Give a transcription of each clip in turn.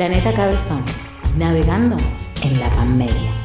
Planeta Cabezón, navegando en la Pammedia.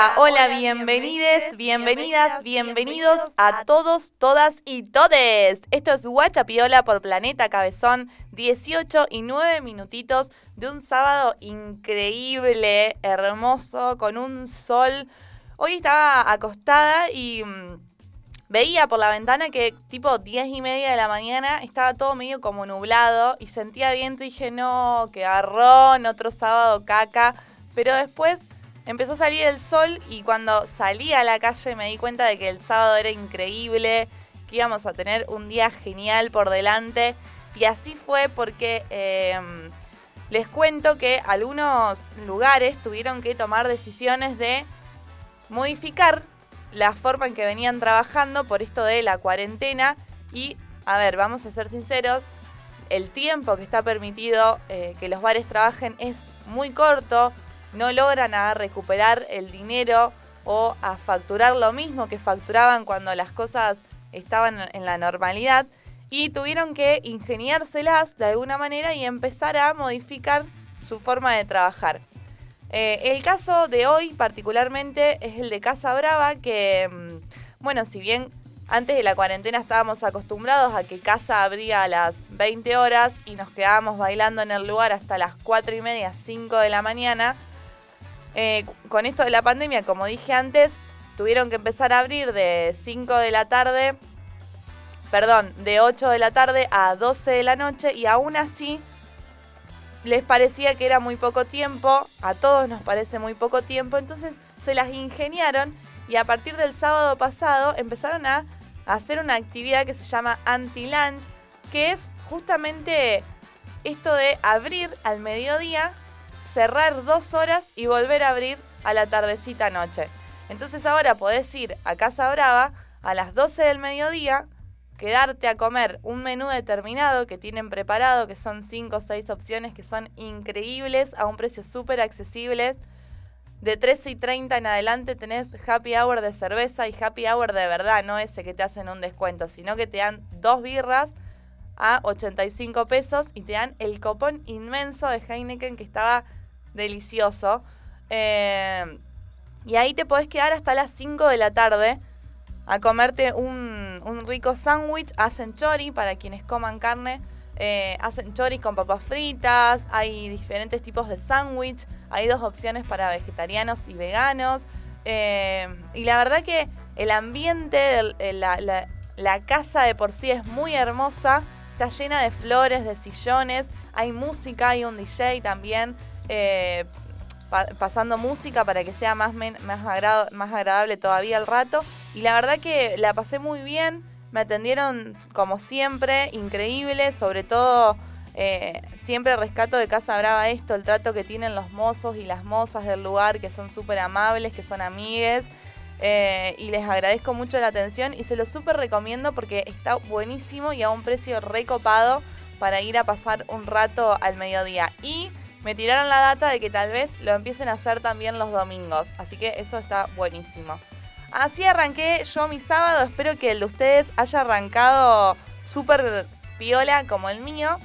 Hola, hola, bienvenides, bienvenidas, bienvenidos a todos, todas y todes. Esto es Guachapiola por Planeta Cabezón, 18 y 9 minutitos de un sábado increíble, hermoso, con un sol. Hoy estaba acostada y mm, veía por la ventana que tipo 10 y media de la mañana estaba todo medio como nublado y sentía viento y dije, no, qué garrón, otro sábado caca. Pero después empezó a salir el sol y cuando salí a la calle me di cuenta de que el sábado era increíble, que íbamos a tener un día genial por delante. Y así fue porque eh, les cuento que algunos lugares tuvieron que tomar decisiones de modificar la forma en que venían trabajando por esto de la cuarentena. Y, a ver, vamos a ser sinceros, el tiempo que está permitido eh, que los bares trabajen es muy corto, no logran a recuperar el dinero o a facturar lo mismo que facturaban cuando las cosas estaban en la normalidad y tuvieron que ingeniárselas de alguna manera y empezar a modificar su forma de trabajar. Eh, el caso de hoy particularmente es el de Casa Brava, que, mm, bueno, si bien antes de la cuarentena estábamos acostumbrados a que Casa abría a las 20 horas y nos quedábamos bailando en el lugar hasta las 4 y media, 5 de la mañana, eh, con esto de la pandemia, como dije antes, tuvieron que empezar a abrir de 5 de la tarde, perdón, de 8 de la tarde a 12 de la noche y aún así les parecía que era muy poco tiempo, a todos nos parece muy poco tiempo, entonces se las ingeniaron y a partir del sábado pasado empezaron a hacer una actividad que se llama anti-lunch, que es justamente esto de abrir al mediodía, cerrar dos horas y volver a abrir a la tardecita noche. Entonces ahora podés ir a Casa Brava a las 12 del mediodía, quedarte a comer un menú determinado que tienen preparado, que son 5 o 6 opciones que son increíbles a un precio súper accesible. De 13 y 30 en adelante tenés happy hour de cerveza y happy hour de verdad, no ese que te hacen un descuento, sino que te dan dos birras a 85 pesos y te dan el copón inmenso de Heineken que estaba delicioso. Eh, y ahí te podés quedar hasta las 5 de la tarde a comerte un, un rico sándwich. Hacen chori para quienes coman carne. Eh, hacen chori con papas fritas. Hay diferentes tipos de sándwich. Hay dos opciones para vegetarianos y veganos. Eh, y la verdad que el ambiente, la, la, la casa de por sí es muy hermosa. Está llena de flores, de sillones. Hay música, hay un DJ también. Eh, pasando música para que sea más, más, más agradable todavía el rato. Y la verdad que la pasé muy bien, me atendieron como siempre, increíble, sobre todo eh, siempre rescato de Casa Brava esto, el trato que tienen los mozos y las mozas del lugar, que son súper amables, que son amigues. Eh, y les agradezco mucho la atención y se lo súper recomiendo porque está buenísimo y a un precio recopado para ir a pasar un rato al mediodía. Y me tiraron la data de que tal vez lo empiecen a hacer también los domingos. Así que eso está buenísimo. Así arranqué yo mi sábado. Espero que el de ustedes haya arrancado súper piola como el mío.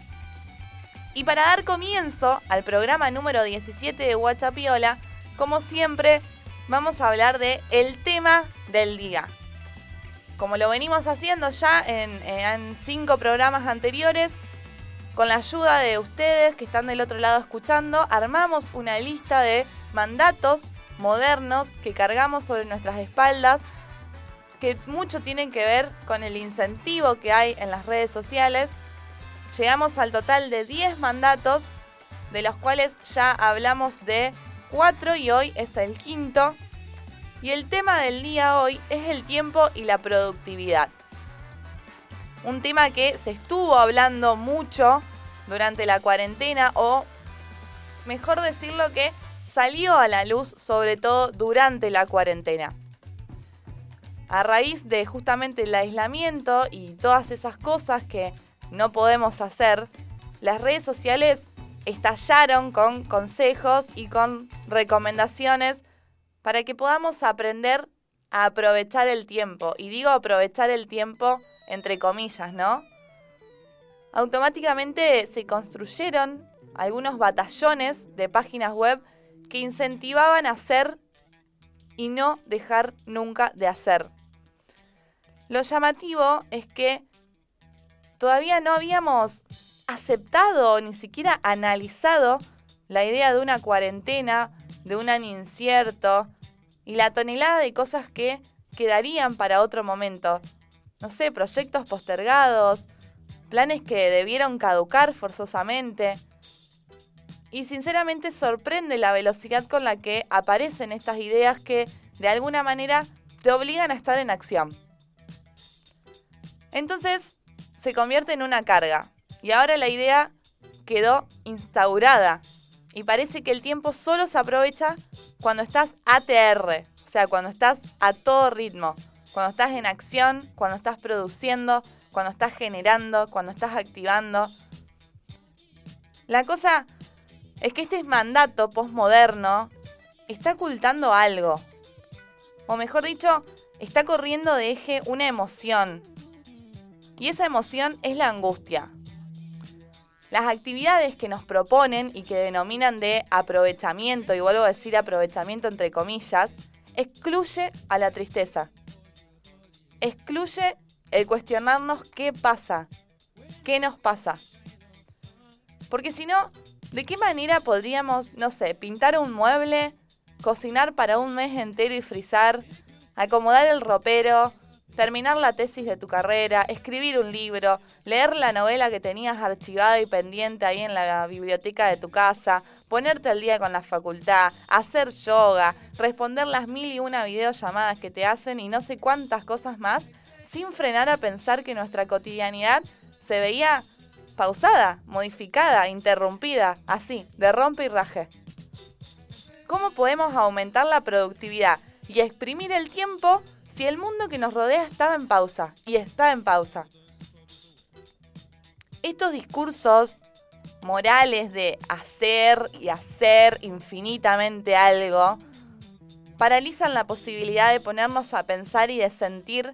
Y para dar comienzo al programa número 17 de Guachapiola, como siempre, vamos a hablar de el tema del día. Como lo venimos haciendo ya en, en cinco programas anteriores, con la ayuda de ustedes que están del otro lado escuchando, armamos una lista de mandatos modernos que cargamos sobre nuestras espaldas, que mucho tienen que ver con el incentivo que hay en las redes sociales. Llegamos al total de 10 mandatos, de los cuales ya hablamos de 4 y hoy es el quinto. Y el tema del día hoy es el tiempo y la productividad un tema que se estuvo hablando mucho durante la cuarentena o, mejor decirlo, que salió a la luz sobre todo durante la cuarentena. A raíz de justamente el aislamiento y todas esas cosas que no podemos hacer, las redes sociales estallaron con consejos y con recomendaciones para que podamos aprender a aprovechar el tiempo. Y digo aprovechar el tiempo entre comillas, ¿no? Automáticamente se construyeron algunos batallones de páginas web que incentivaban a hacer y no dejar nunca de hacer. Lo llamativo es que todavía no habíamos aceptado ni siquiera analizado la idea de una cuarentena, de un año incierto y la tonelada de cosas que quedarían para otro momento no sé, proyectos postergados, planes que debieron caducar forzosamente. Y sinceramente sorprende la velocidad con la que aparecen estas ideas que de alguna manera te obligan a estar en acción. Entonces se convierte en una carga y ahora la idea quedó instaurada y parece que el tiempo solo se aprovecha cuando estás ATR, o sea, cuando estás a todo ritmo, cuando estás en acción, cuando estás produciendo, cuando estás generando, cuando estás activando. La cosa es que este mandato postmoderno está ocultando algo. O mejor dicho, está corriendo de eje una emoción. Y esa emoción es la angustia. Las actividades que nos proponen y que denominan de aprovechamiento, y vuelvo a decir aprovechamiento entre comillas, excluye a la tristeza excluye el cuestionarnos qué pasa, qué nos pasa. Porque si no, ¿de qué manera podríamos, no sé, pintar un mueble, cocinar para un mes entero y frizar, acomodar el ropero, terminar la tesis de tu carrera, escribir un libro, leer la novela que tenías archivada y pendiente ahí en la biblioteca de tu casa, ponerte al día con la facultad, hacer yoga, responder las mil y una videollamadas que te hacen y no sé cuántas cosas más, sin frenar a pensar que nuestra cotidianidad se veía pausada, modificada, interrumpida, así, de rompe y raje. ¿Cómo podemos aumentar la productividad? y exprimir el tiempo si el mundo que nos rodea estaba en pausa y está en pausa. Estos discursos morales de hacer y hacer infinitamente algo paralizan la posibilidad de ponernos a pensar y de sentir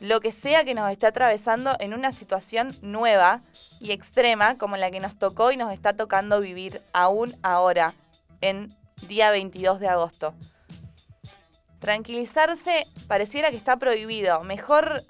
lo que sea que nos esté atravesando en una situación nueva y extrema como la que nos tocó y nos está tocando vivir aún ahora, en día 22 de agosto. Tranquilizarse pareciera que está prohibido. Mejor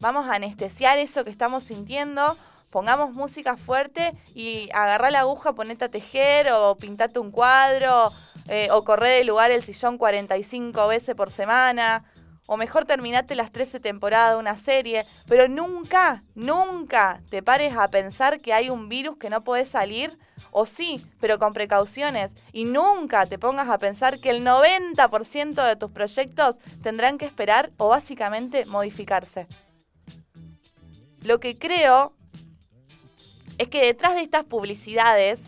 vamos a anestesiar eso que estamos sintiendo, pongamos música fuerte y agarrá la aguja, ponete a tejer o pintate un cuadro eh, o corre de lugar el sillón 45 veces por semana o mejor terminate las 13 temporadas de una serie, pero nunca, nunca te pares a pensar que hay un virus que no puede salir, o sí, pero con precauciones, y nunca te pongas a pensar que el 90% de tus proyectos tendrán que esperar o básicamente modificarse. Lo que creo es que detrás de estas publicidades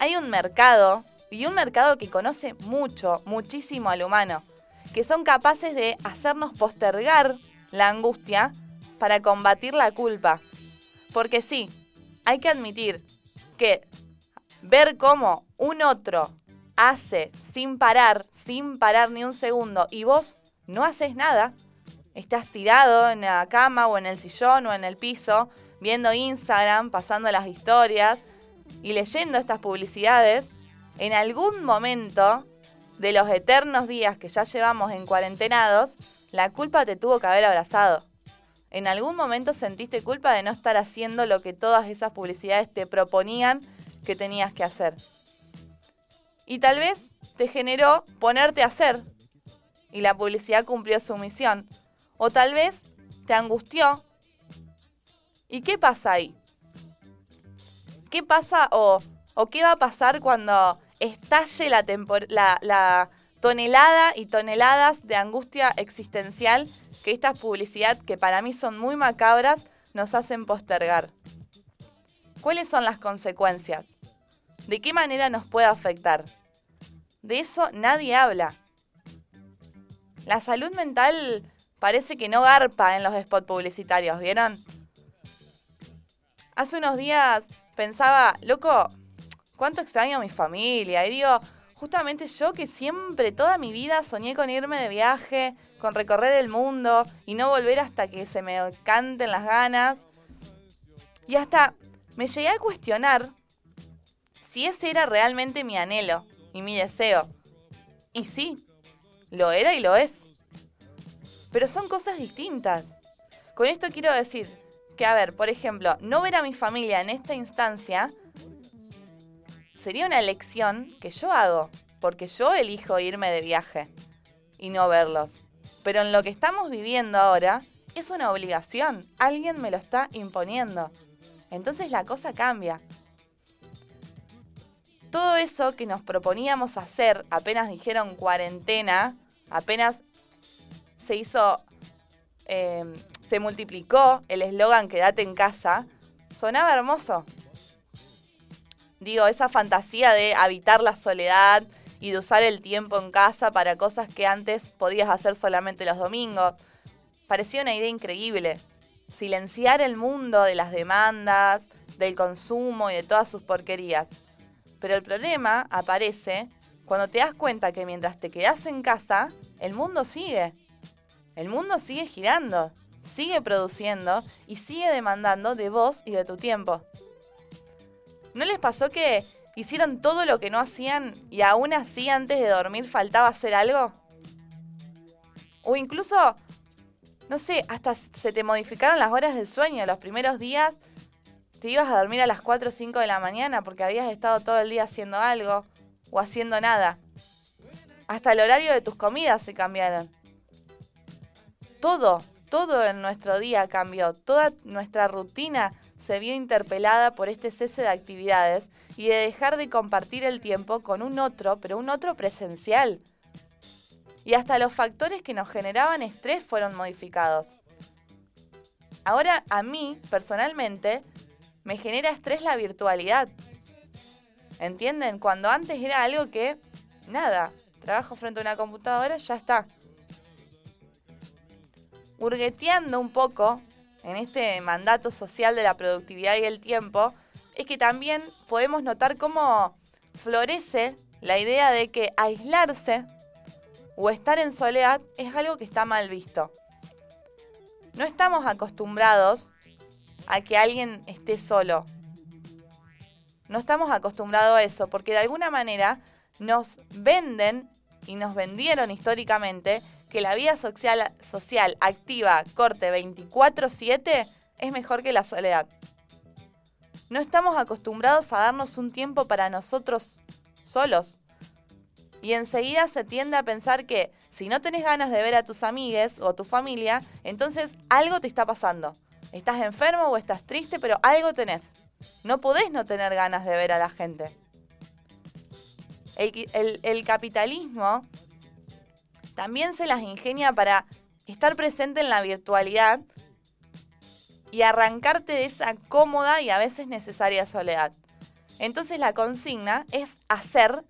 hay un mercado, y un mercado que conoce mucho, muchísimo al humano que son capaces de hacernos postergar la angustia para combatir la culpa. Porque sí, hay que admitir que ver cómo un otro hace sin parar, sin parar ni un segundo, y vos no haces nada, estás tirado en la cama o en el sillón o en el piso, viendo Instagram, pasando las historias y leyendo estas publicidades, en algún momento de los eternos días que ya llevamos en cuarentenados, la culpa te tuvo que haber abrazado. ¿En algún momento sentiste culpa de no estar haciendo lo que todas esas publicidades te proponían que tenías que hacer? Y tal vez te generó ponerte a hacer y la publicidad cumplió su misión. O tal vez te angustió. ¿Y qué pasa ahí? ¿Qué pasa o, qué va a pasar cuando estalle la, la, tonelada y toneladas de angustia existencial que esta publicidad, que para mí son muy macabras, nos hacen postergar. ¿Cuáles son las consecuencias? ¿De qué manera nos puede afectar? De eso nadie habla. La salud mental parece que no garpa en los spots publicitarios, ¿vieron? Hace unos días pensaba, loco, cuánto extraño a mi familia. Y digo, justamente yo que siempre, toda mi vida, soñé con irme de viaje, con recorrer el mundo y no volver hasta que se me canten las ganas. Y hasta me llegué a cuestionar si ese era realmente mi anhelo y mi deseo. Y sí, lo era y lo es. Pero son cosas distintas. Con esto quiero decir que, a ver, por ejemplo, no ver a mi familia en esta instancia sería una elección que yo hago, porque yo elijo irme de viaje y no verlos. Pero en lo que estamos viviendo ahora es una obligación, alguien me lo está imponiendo. Entonces la cosa cambia. Todo eso que nos proponíamos hacer apenas dijeron cuarentena, apenas se hizo, em, se multiplicó el eslogan quédate en casa, sonaba hermoso. Digo, esa fantasía de habitar la soledad y de usar el tiempo en casa para cosas que antes podías hacer solamente los domingos. Parecía una idea increíble. Silenciar el mundo de las demandas, del consumo y de todas sus porquerías. Pero el problema aparece cuando te das cuenta que mientras te quedas en casa, el mundo sigue. El mundo sigue girando, sigue produciendo y sigue demandando de vos y de tu tiempo. ¿No les pasó que hicieron todo lo que no hacían y aún así antes de dormir faltaba hacer algo? O incluso, no sé, hasta se te modificaron las horas del sueño. Los primeros días te ibas a dormir a las 4 o 5 de la mañana porque habías estado todo el día haciendo algo o haciendo nada. Hasta el horario de tus comidas se cambiaron. Todo, todo en nuestro día cambió. Toda nuestra rutina se vio interpelada por este cese de actividades y de dejar de compartir el tiempo con un otro, pero un otro presencial. Y hasta los factores que nos generaban estrés fueron modificados. Ahora a mí, personalmente, me genera estrés la virtualidad. ¿Entienden? Cuando antes era algo que, nada, trabajo frente a una computadora, ya está. Hurgueteando un poco en este mandato social de la productividad y el tiempo, es que también podemos notar cómo florece la idea de que aislarse o estar en soledad es algo que está mal visto. No estamos acostumbrados a que alguien esté solo. No estamos acostumbrados a eso porque de alguna manera nos venden y nos vendieron históricamente que la vida social, social activa, corte 24/7, es mejor que la soledad. No estamos acostumbrados a darnos un tiempo para nosotros solos. Y enseguida se tiende a pensar que si no tenés ganas de ver a tus amigues o a tu familia, entonces algo te está pasando. Estás enfermo o estás triste, pero algo tenés. No podés no tener ganas de ver a la gente. El, capitalismo también se las ingenia para estar presente en la virtualidad y arrancarte de esa cómoda y a veces necesaria soledad. Entonces la consigna es hacer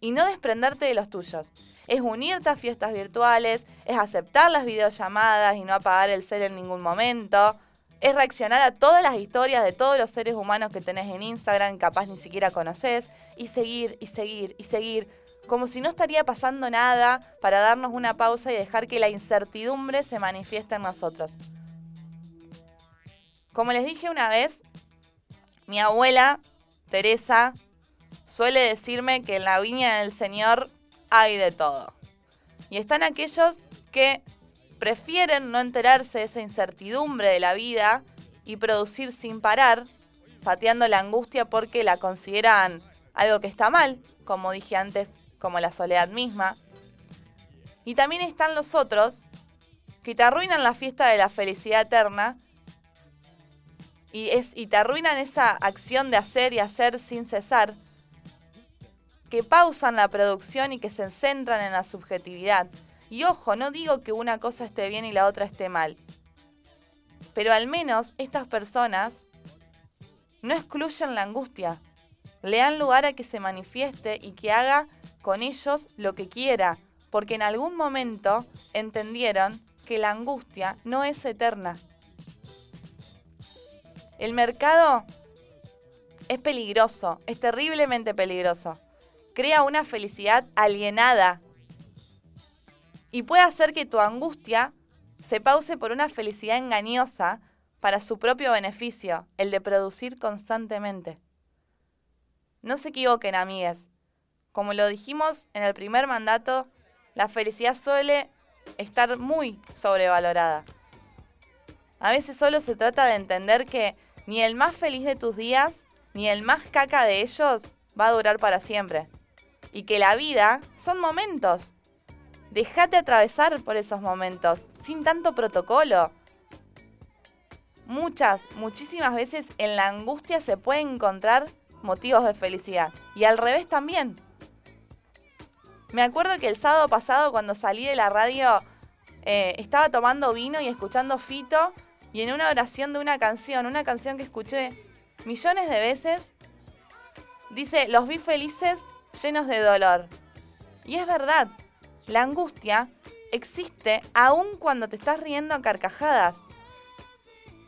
y no desprenderte de los tuyos. Es unirte a fiestas virtuales, es aceptar las videollamadas y no apagar el cel en ningún momento, es reaccionar a todas las historias de todos los seres humanos que tenés en Instagram, capaz ni siquiera conoces, y seguir y seguir y seguir, como si no estaría pasando nada para darnos una pausa y dejar que la incertidumbre se manifieste en nosotros. Como les dije una vez, mi abuela, Teresa, suele decirme que en la viña del Señor hay de todo. Y están aquellos que prefieren no enterarse de esa incertidumbre de la vida y producir sin parar, pateando la angustia porque la consideran algo que está mal, como dije antes, como la soledad misma. Y también están los otros que te arruinan la fiesta de la felicidad eterna y, es, y te arruinan esa acción de hacer y hacer sin cesar, que pausan la producción y que se centran en la subjetividad. Y ojo, no digo que una cosa esté bien y la otra esté mal, pero al menos estas personas no excluyen la angustia, le dan lugar a que se manifieste y que haga con ellos lo que quiera, porque en algún momento entendieron que la angustia no es eterna. El mercado es peligroso, es terriblemente peligroso. Crea una felicidad alienada y puede hacer que tu angustia se pause por una felicidad engañosa para su propio beneficio, el de producir constantemente. No se equivoquen, amigues. Como lo dijimos en el primer mandato, la felicidad suele estar muy sobrevalorada. A veces solo se trata de entender que ni el más feliz de tus días, ni el más caca de ellos va a durar para siempre. Y que la vida son momentos. Déjate atravesar por esos momentos, sin tanto protocolo. Muchas, muchísimas veces en la angustia se puede encontrar motivos de felicidad. Y al revés también. Me acuerdo que el sábado pasado cuando salí de la radio eh, estaba tomando vino y escuchando Fito y en una oración de una canción, una canción que escuché millones de veces, dice, los vi felices llenos de dolor. Y es verdad, la angustia existe aún cuando te estás riendo a carcajadas.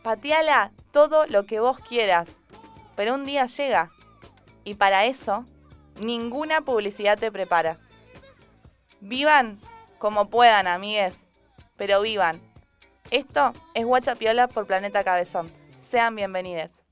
Pateala todo lo que vos quieras, pero un día llega. Y para eso, ninguna publicidad te prepara. Vivan como puedan, amigues, pero vivan. Esto es Guachapiola por Planeta Cabezón. Sean bienvenidos.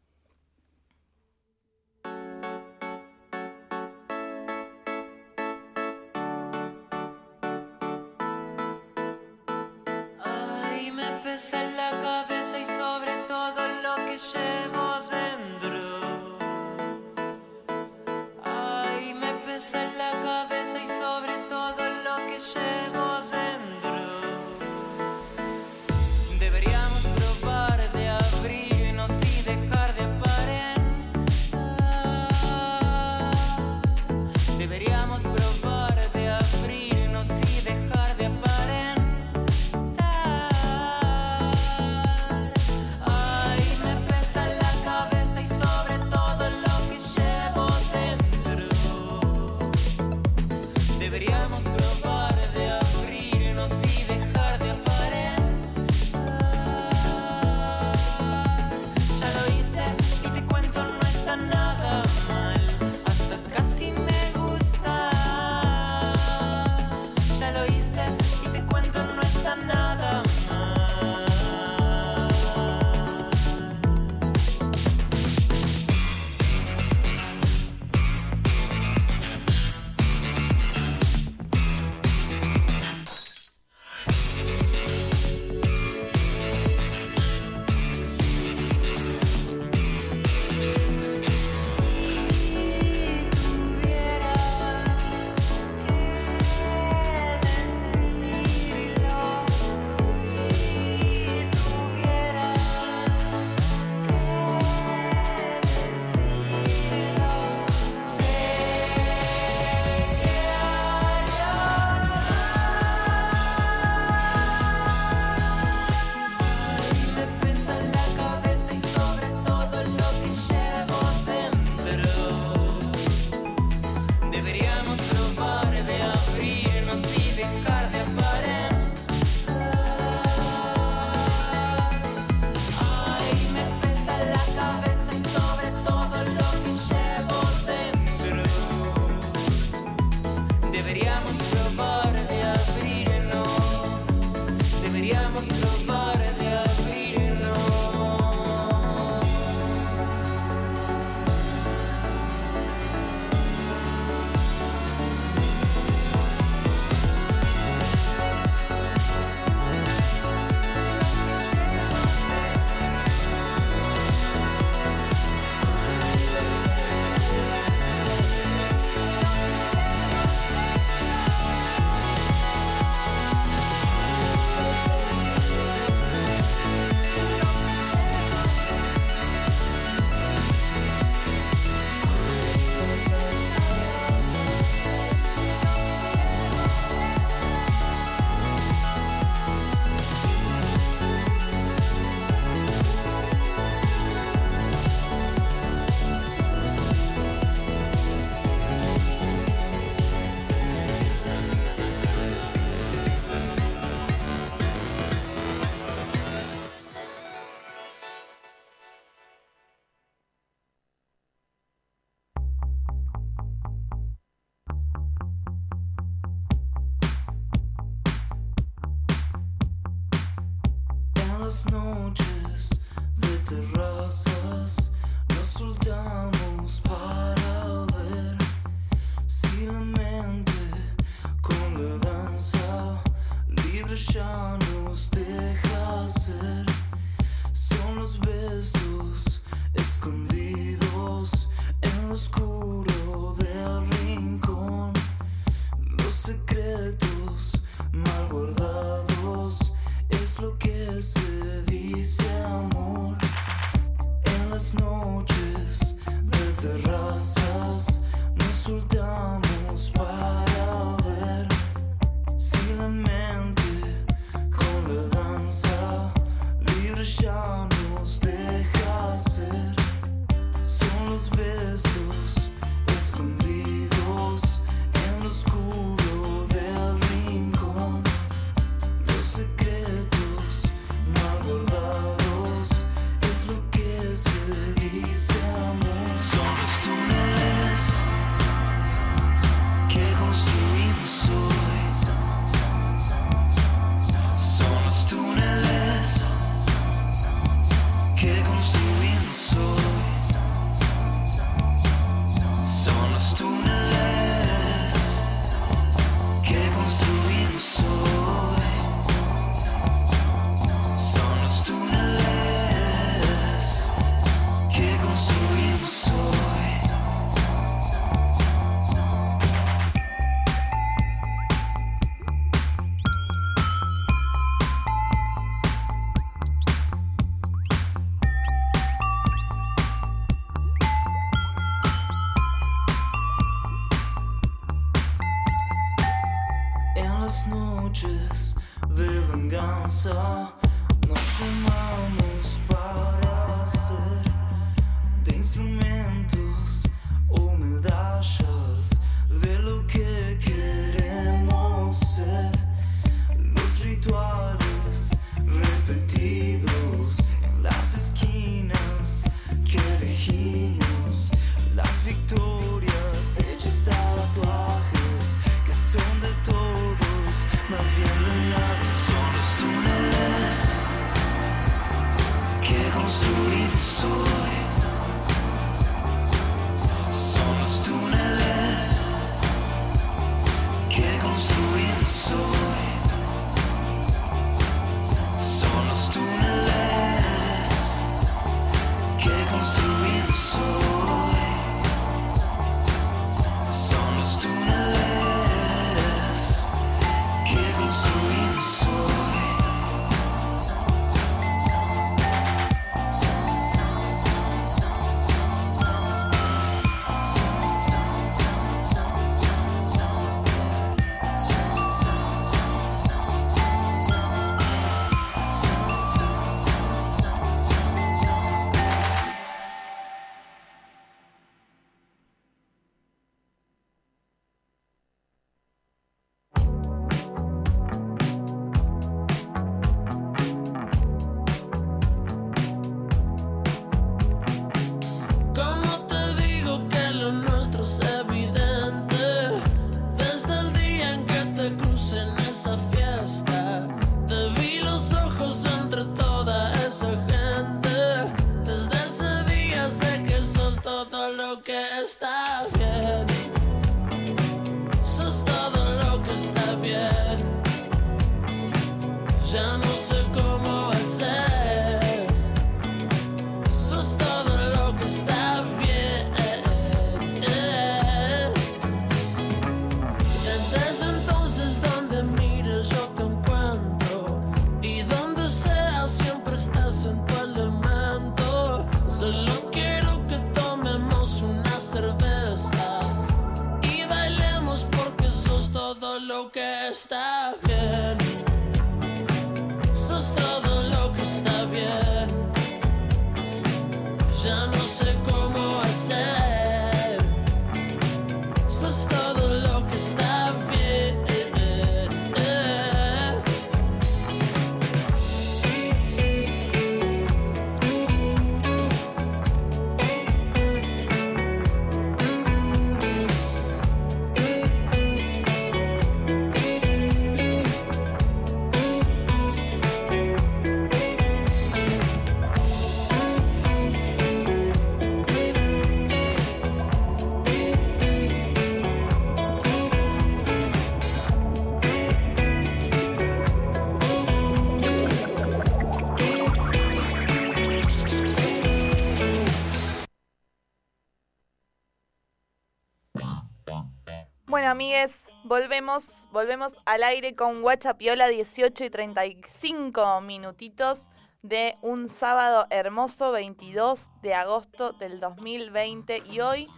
Amigues, volvemos, volvemos al aire con Guachapiola 18 y 35 minutitos de un sábado hermoso 22 de agosto del 2020 y hoy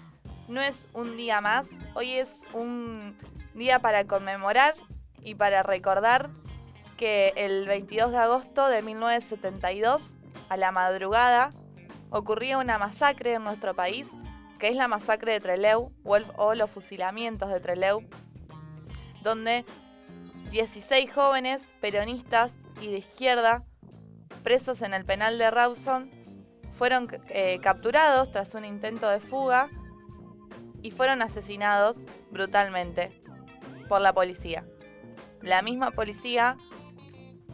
no es un día más, hoy es un día para conmemorar y para recordar que el 22 de agosto de 1972, a la madrugada, ocurría una masacre en nuestro país, que es la masacre de Trelew o los fusilamientos de Trelew, donde 16 jóvenes peronistas y de izquierda, presos en el penal de Rawson, fueron eh, capturados tras un intento de fuga y fueron asesinados brutalmente por la policía. La misma policía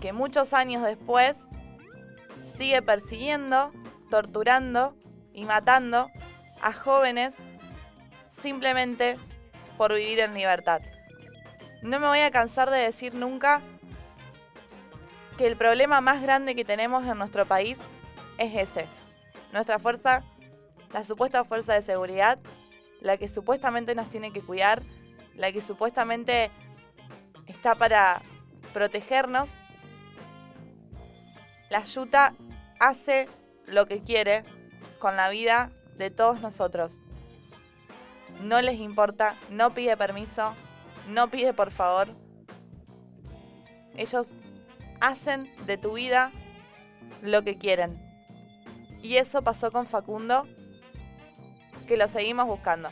que muchos años después sigue persiguiendo, torturando y matando a jóvenes simplemente por vivir en libertad. No me voy a cansar de decir nunca que el problema más grande que tenemos en nuestro país es ese. Nuestra fuerza, la supuesta fuerza de seguridad, la que supuestamente nos tiene que cuidar, la que supuestamente está para protegernos, la yuta hace lo que quiere con la vida de todos nosotros. No les importa, no pide permiso, no pide por favor. Ellos hacen de tu vida lo que quieren. Y eso pasó con Facundo, que lo seguimos buscando.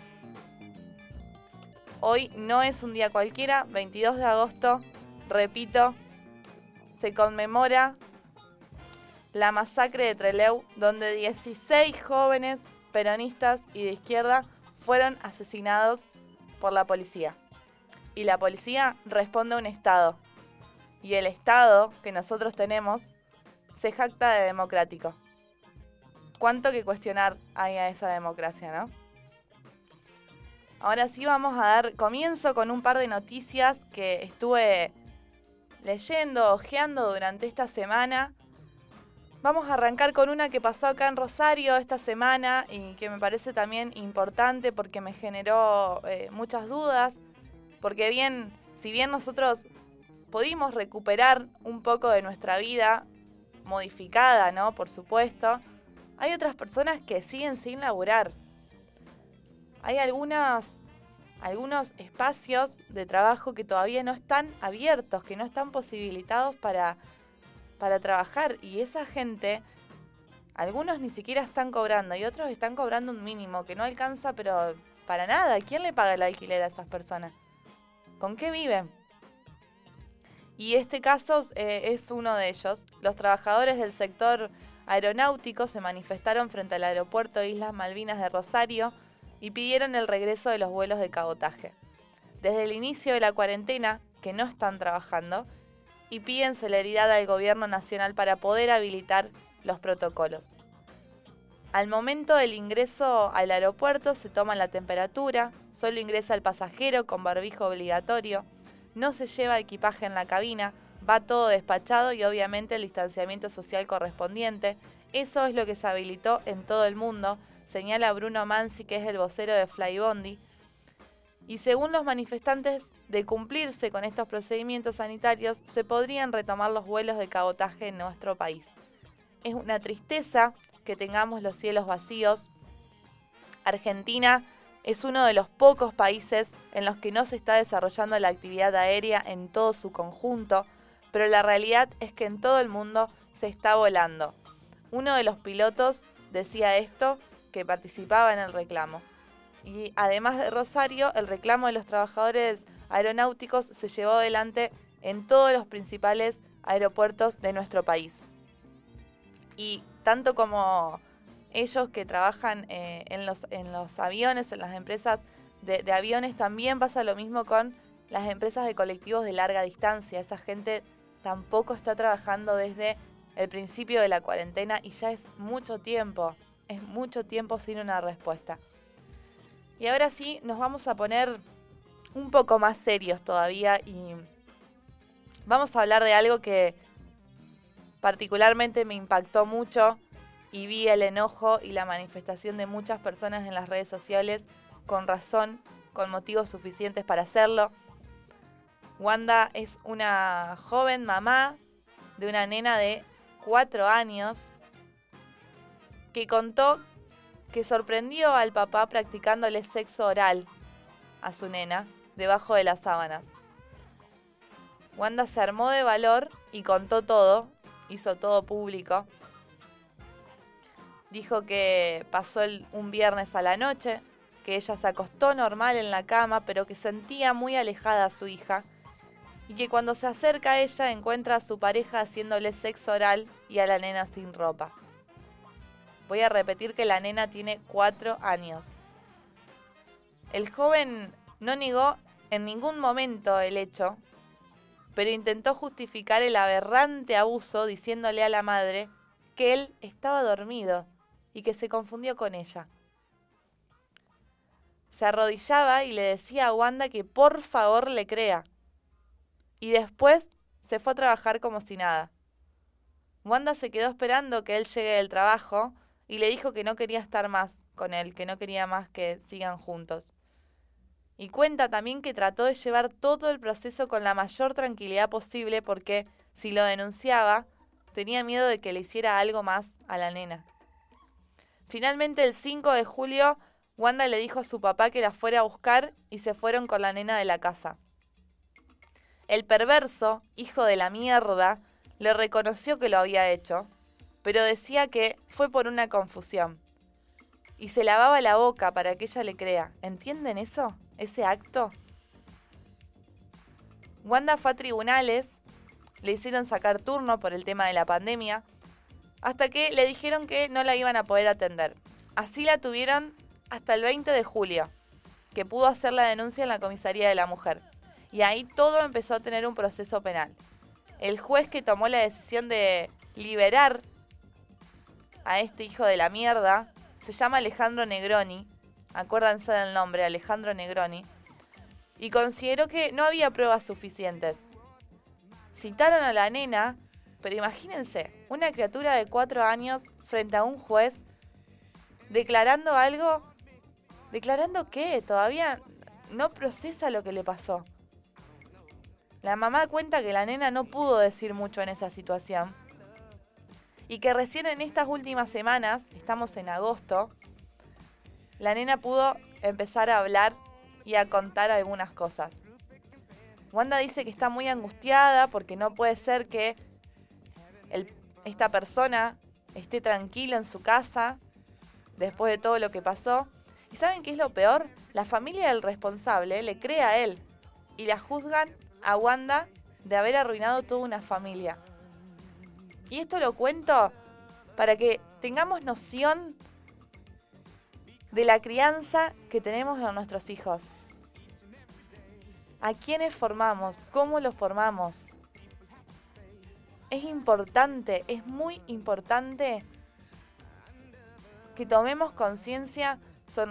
Hoy no es un día cualquiera, 22 de agosto, repito, se conmemora la masacre de Trelew, donde 16 jóvenes peronistas y de izquierda fueron asesinados por la policía. Y la policía responde a un Estado. Y el Estado que nosotros tenemos se jacta de democrático. ¿Cuánto que cuestionar hay a esa democracia, no? Ahora sí vamos a dar comienzo con un par de noticias que estuve leyendo, ojeando durante esta semana Vamos a arrancar con una que pasó acá en Rosario esta semana y que me parece también importante porque me generó eh, muchas dudas, porque bien, si bien nosotros pudimos recuperar un poco de nuestra vida modificada, ¿no? Por supuesto, hay otras personas que siguen sin laburar. Hay algunas, algunos espacios de trabajo que todavía no están abiertos, que no están posibilitados para para trabajar y esa gente, algunos ni siquiera están cobrando y otros están cobrando un mínimo que no alcanza pero para nada. ¿Quién le paga el alquiler a esas personas? ¿Con qué viven? Y este caso eh, es uno de ellos. Los trabajadores del sector aeronáutico se manifestaron frente al aeropuerto de Islas Malvinas de Rosario y pidieron el regreso de los vuelos de cabotaje. Desde el inicio de la cuarentena, que no están trabajando, y piden celeridad al gobierno nacional para poder habilitar los protocolos. Al momento del ingreso al aeropuerto se toma la temperatura, solo ingresa el pasajero con barbijo obligatorio, no se lleva equipaje en la cabina, va todo despachado y obviamente el distanciamiento social correspondiente. Eso es lo que se habilitó en todo el mundo, señala Bruno Mansi, que es el vocero de Flybondi. Y según los manifestantes, de cumplirse con estos procedimientos sanitarios, se podrían retomar los vuelos de cabotaje en nuestro país. Es una tristeza que tengamos los cielos vacíos. Argentina es uno de los pocos países en los que no se está desarrollando la actividad aérea en todo su conjunto, pero la realidad es que en todo el mundo se está volando. Uno de los pilotos decía esto que participaba en el reclamo. Y además de Rosario, el reclamo de los trabajadores aeronáuticos se llevó adelante en todos los principales aeropuertos de nuestro país. Y tanto como ellos que trabajan eh, en, los, en los aviones, en las empresas de, de aviones, también pasa lo mismo con las empresas de colectivos de larga distancia. Esa gente tampoco está trabajando desde el principio de la cuarentena y ya es mucho tiempo, es mucho tiempo sin una respuesta. Y ahora sí, nos vamos a poner un poco más serios todavía y vamos a hablar de algo que particularmente me impactó mucho y vi el enojo y la manifestación de muchas personas en las redes sociales con razón con motivos suficientes para hacerlo. Wanda es una joven mamá de una nena de cuatro años que contó que sorprendió al papá practicándole sexo oral a su nena debajo de las sábanas. Wanda se armó de valor y contó todo, hizo todo público. Dijo que pasó un viernes a la noche, que ella se acostó normal en la cama, pero que sentía muy alejada a su hija y que cuando se acerca a ella encuentra a su pareja haciéndole sexo oral y a la nena sin ropa. Voy a repetir que la nena tiene cuatro años. El joven no negó en ningún momento el hecho, pero intentó justificar el aberrante abuso diciéndole a la madre que él estaba dormido y que se confundió con ella. Se arrodillaba y le decía a Wanda que por favor le crea, y después se fue a trabajar como si nada. Wanda se quedó esperando que él llegue del trabajo y le dijo que no quería estar más con él, que no quería más que sigan juntos. Y cuenta también que trató de llevar todo el proceso con la mayor tranquilidad posible porque si lo denunciaba, tenía miedo de que le hiciera algo más a la nena. Finalmente el 5 de julio, Wanda le dijo a su papá que la fuera a buscar y se fueron con la nena de la casa. El perverso, hijo de la mierda, le reconoció que lo había hecho, pero decía que fue por una confusión. Y se lavaba la boca para que ella le crea. ¿Entienden eso? ¿Ese acto? Wanda fue a tribunales, le hicieron sacar turno por el tema de la pandemia, hasta que le dijeron que no la iban a poder atender. Así la tuvieron hasta el 20 de julio, que pudo hacer la denuncia en la comisaría de la mujer y ahí todo empezó a tener un proceso penal. El juez que tomó la decisión de liberar a este hijo de la mierda se llama Alejandro Negroni, acuérdense del nombre, Alejandro Negroni, y consideró que no había pruebas suficientes. Citaron a la nena, pero imagínense, una criatura de cuatro años frente a un juez declarando algo, declarando que todavía no procesa lo que le pasó. La mamá cuenta que la nena no pudo decir mucho en esa situación y que recién en estas últimas semanas, estamos en agosto, la nena pudo empezar a hablar y a contar algunas cosas. Wanda dice que está muy angustiada porque no puede ser que esta persona esté tranquila en su casa después de todo lo que pasó. ¿Y saben qué es lo peor? La familia del responsable le cree a él y la juzgan a Wanda de haber arruinado toda una familia. Y esto lo cuento para que tengamos noción de la crianza que tenemos en nuestros hijos. ¿A quiénes formamos? ¿Cómo los formamos? Es importante, es muy importante que tomemos conciencia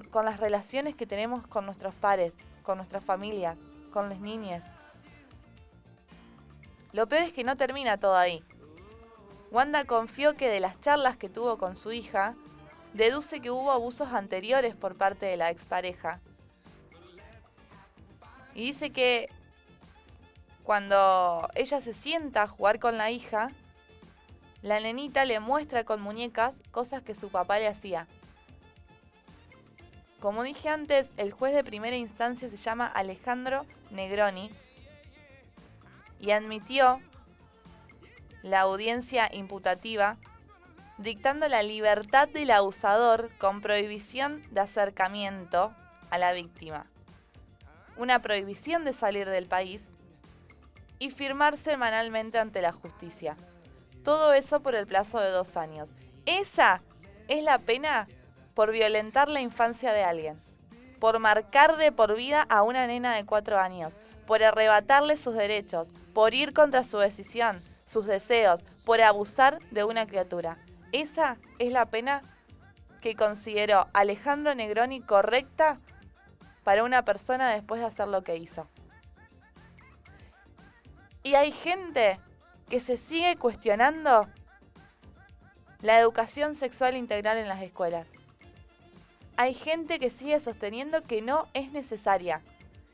con las relaciones que tenemos con nuestros pares, con nuestras familias, con las niñas. Lo peor es que no termina todo ahí. Wanda confió que de las charlas que tuvo con su hija, deduce que hubo abusos anteriores por parte de la expareja. Y dice que cuando ella se sienta a jugar con la hija, la nenita le muestra con muñecas cosas que su papá le hacía. Como dije antes, el juez de primera instancia se llama Alejandro Negroni y admitió la audiencia imputativa dictando la libertad del abusador con prohibición de acercamiento a la víctima, una prohibición de salir del país y firmar semanalmente ante la justicia. Todo eso por el plazo de dos años. Esa es la pena por violentar la infancia de alguien, por marcar de por vida a una nena de cuatro años, por arrebatarle sus derechos, por ir contra su decisión, sus deseos, por abusar de una criatura. Esa es la pena que consideró Alejandro Negroni correcta para una persona después de hacer lo que hizo. Y hay gente que se sigue cuestionando la educación sexual integral en las escuelas. hay gente que sigue sosteniendo que no es necesaria.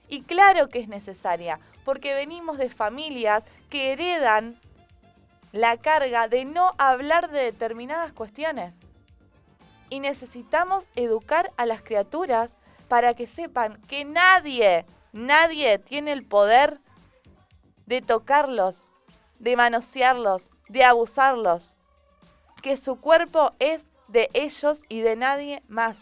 Y claro que es necesaria, porque venimos de familias que heredan la carga de no hablar de determinadas cuestiones. Y necesitamos educar a las criaturas para que sepan que nadie, nadie tiene el poder de tocarlos, de manosearlos, de abusarlos. Que su cuerpo es de ellos y de nadie más.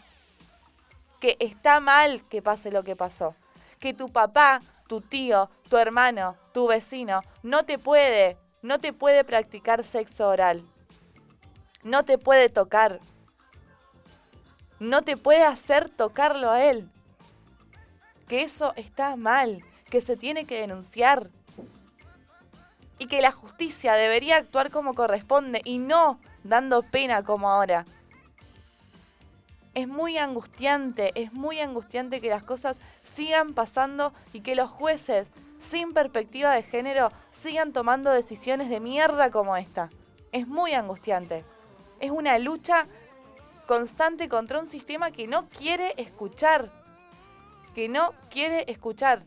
Que está mal que pase lo que pasó. Que tu papá, tu tío, tu hermano, tu vecino no te puede, no te puede practicar sexo oral. No te puede tocar. No te puede hacer tocarlo a él. Que eso está mal, que se tiene que denunciar y que la justicia debería actuar como corresponde y no dando pena como ahora. Es muy angustiante, es muy angustiante que las cosas sigan pasando y que los jueces sin perspectiva de género sigan tomando decisiones de mierda como esta. Es muy angustiante. Es una lucha constante contra un sistema que no quiere escuchar. Que no quiere escuchar.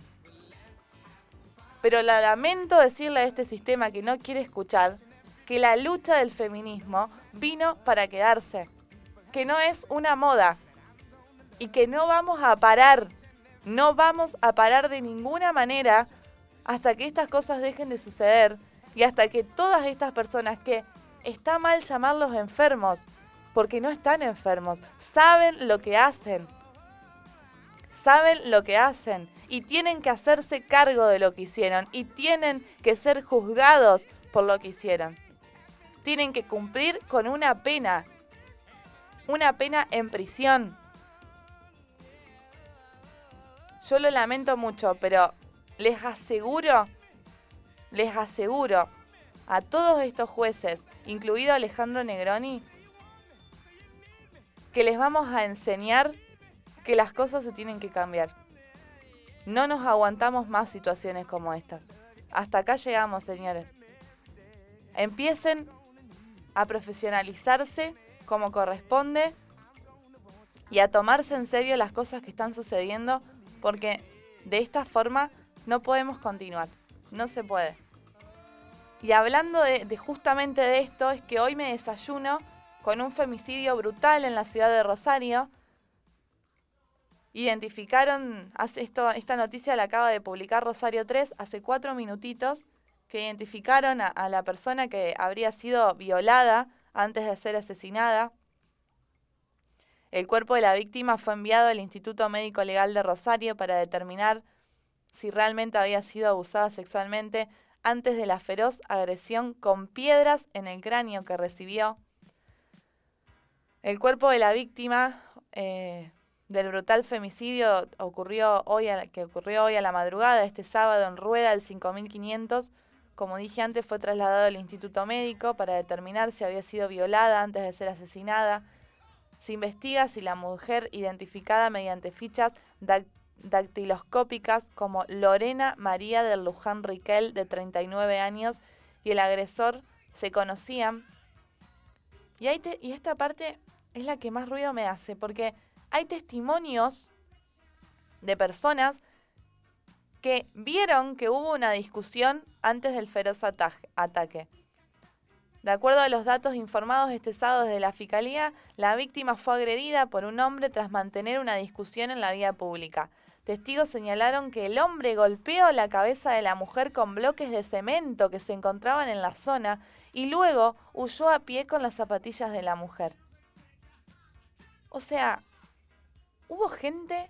Pero la lamento decirle a este sistema que no quiere escuchar que la lucha del feminismo vino para quedarse, que no es una moda y que no vamos a parar, no vamos a parar de ninguna manera hasta que estas cosas dejen de suceder y hasta que todas estas personas que está mal llamarlos enfermos, porque no están enfermos, saben lo que hacen, saben lo que hacen y tienen que hacerse cargo de lo que hicieron y tienen que ser juzgados por lo que hicieron. Tienen que cumplir con una pena, una pena en prisión. Yo lo lamento mucho, pero les aseguro, les aseguro a todos estos jueces, incluido Alejandro Negroni, que les vamos a enseñar que las cosas se tienen que cambiar. No nos aguantamos más situaciones como estas. Hasta acá llegamos, señores. Empiecen a profesionalizarse como corresponde y a tomarse en serio las cosas que están sucediendo porque de esta forma no podemos continuar. No se puede. Y hablando de, justamente de esto, es que hoy me desayuno con un femicidio brutal en la ciudad de Rosario, identificaron, esto, esta noticia la acaba de publicar Rosario 3 hace cuatro minutitos, que identificaron a, a la persona que habría sido violada antes de ser asesinada. El cuerpo de la víctima fue enviado al Instituto Médico Legal de Rosario para determinar si realmente había sido abusada sexualmente antes de la feroz agresión con piedras en el cráneo que recibió. El cuerpo de la víctima eh, del brutal femicidio ocurrió hoy que ocurrió hoy a la madrugada, este sábado en Rueda, el 5500. Como dije antes, fue trasladado al Instituto Médico para determinar si había sido violada antes de ser asesinada. Se investiga si la mujer identificada mediante fichas dactiloscópicas como Lorena María del Luján Riquel, de 39 años, y el agresor se conocían. Y, y esta parte es la que más ruido me hace, porque hay testimonios de personas que vieron que hubo una discusión antes del feroz ataque. De acuerdo a los datos informados este sábado desde la Fiscalía, la víctima fue agredida por un hombre tras mantener una discusión en la vía pública. Testigos señalaron que el hombre golpeó la cabeza de la mujer con bloques de cemento que se encontraban en la zona y luego huyó a pie con las zapatillas de la mujer. O sea, hubo gente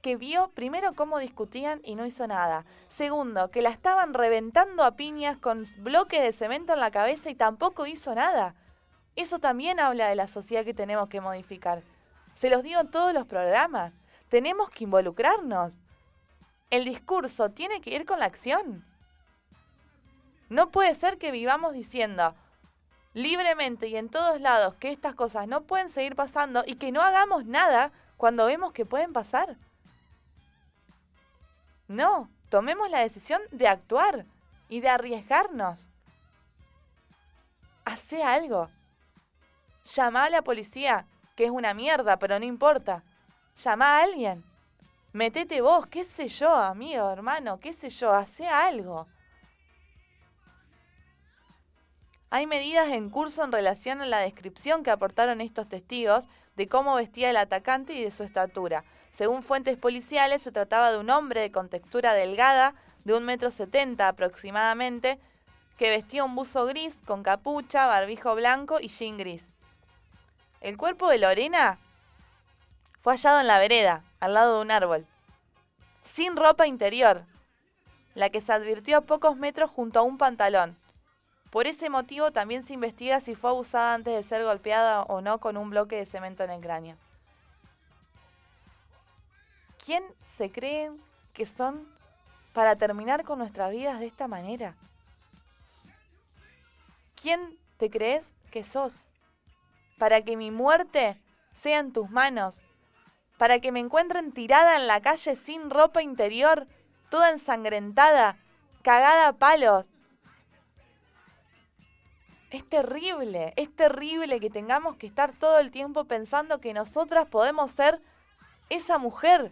que vio primero cómo discutían y no hizo nada. Segundo, que la estaban reventando a piñas con bloques de cemento en la cabeza y tampoco hizo nada. Eso también habla de la sociedad que tenemos que modificar. Se los digo en todos los programas. Tenemos que involucrarnos. El discurso tiene que ir con la acción. No puede ser que vivamos diciendo libremente y en todos lados que estas cosas no pueden seguir pasando y que no hagamos nada cuando vemos que pueden pasar. No, tomemos la decisión de actuar y de arriesgarnos. Hace algo. Llama a la policía, que es una mierda, pero no importa. Llama a alguien. Metete vos, qué sé yo, amigo, hermano, qué sé yo, hace algo. Hay medidas en curso en relación a la descripción que aportaron estos testigos de cómo vestía el atacante y de su estatura. Según fuentes policiales, se trataba de un hombre de contextura delgada, de un metro setenta aproximadamente, que vestía un buzo gris con capucha, barbijo blanco y jean gris. El cuerpo de Lorena fue hallado en la vereda, al lado de un árbol, sin ropa interior, la que se advirtió a pocos metros junto a un pantalón. Por ese motivo también se investiga si fue abusada antes de ser golpeada o no con un bloque de cemento en el cráneo. ¿Quién se creen que son para terminar con nuestras vidas de esta manera? ¿Quién te crees que sos? Para que mi muerte sea en tus manos. Para que me encuentren tirada en la calle sin ropa interior, toda ensangrentada, cagada a palos, es terrible, es terrible que tengamos que estar todo el tiempo pensando que nosotras podemos ser esa mujer.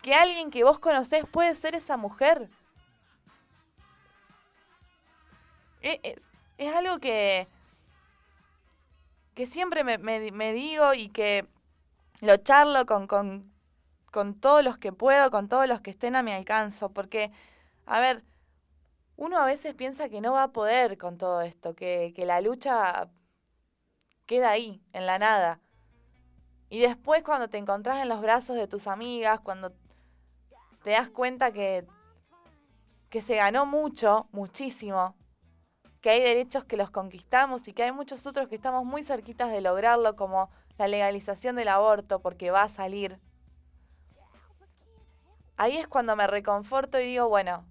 Que alguien que vos conocés puede ser esa mujer. E, es, algo que, que siempre me, digo y que lo charlo con, con, con todos los que puedo, con todos los que estén a mi alcance. Porque, a ver, uno a veces piensa que no va a poder con todo esto, que, la lucha queda ahí, en la nada. Y después cuando te encontrás en los brazos de tus amigas, cuando te das cuenta que, que se ganó mucho, muchísimo, que hay derechos que los conquistamos y que hay muchos otros que estamos muy cerquitas de lograrlo, como la legalización del aborto, porque va a salir. Ahí es cuando me reconforto y digo, bueno,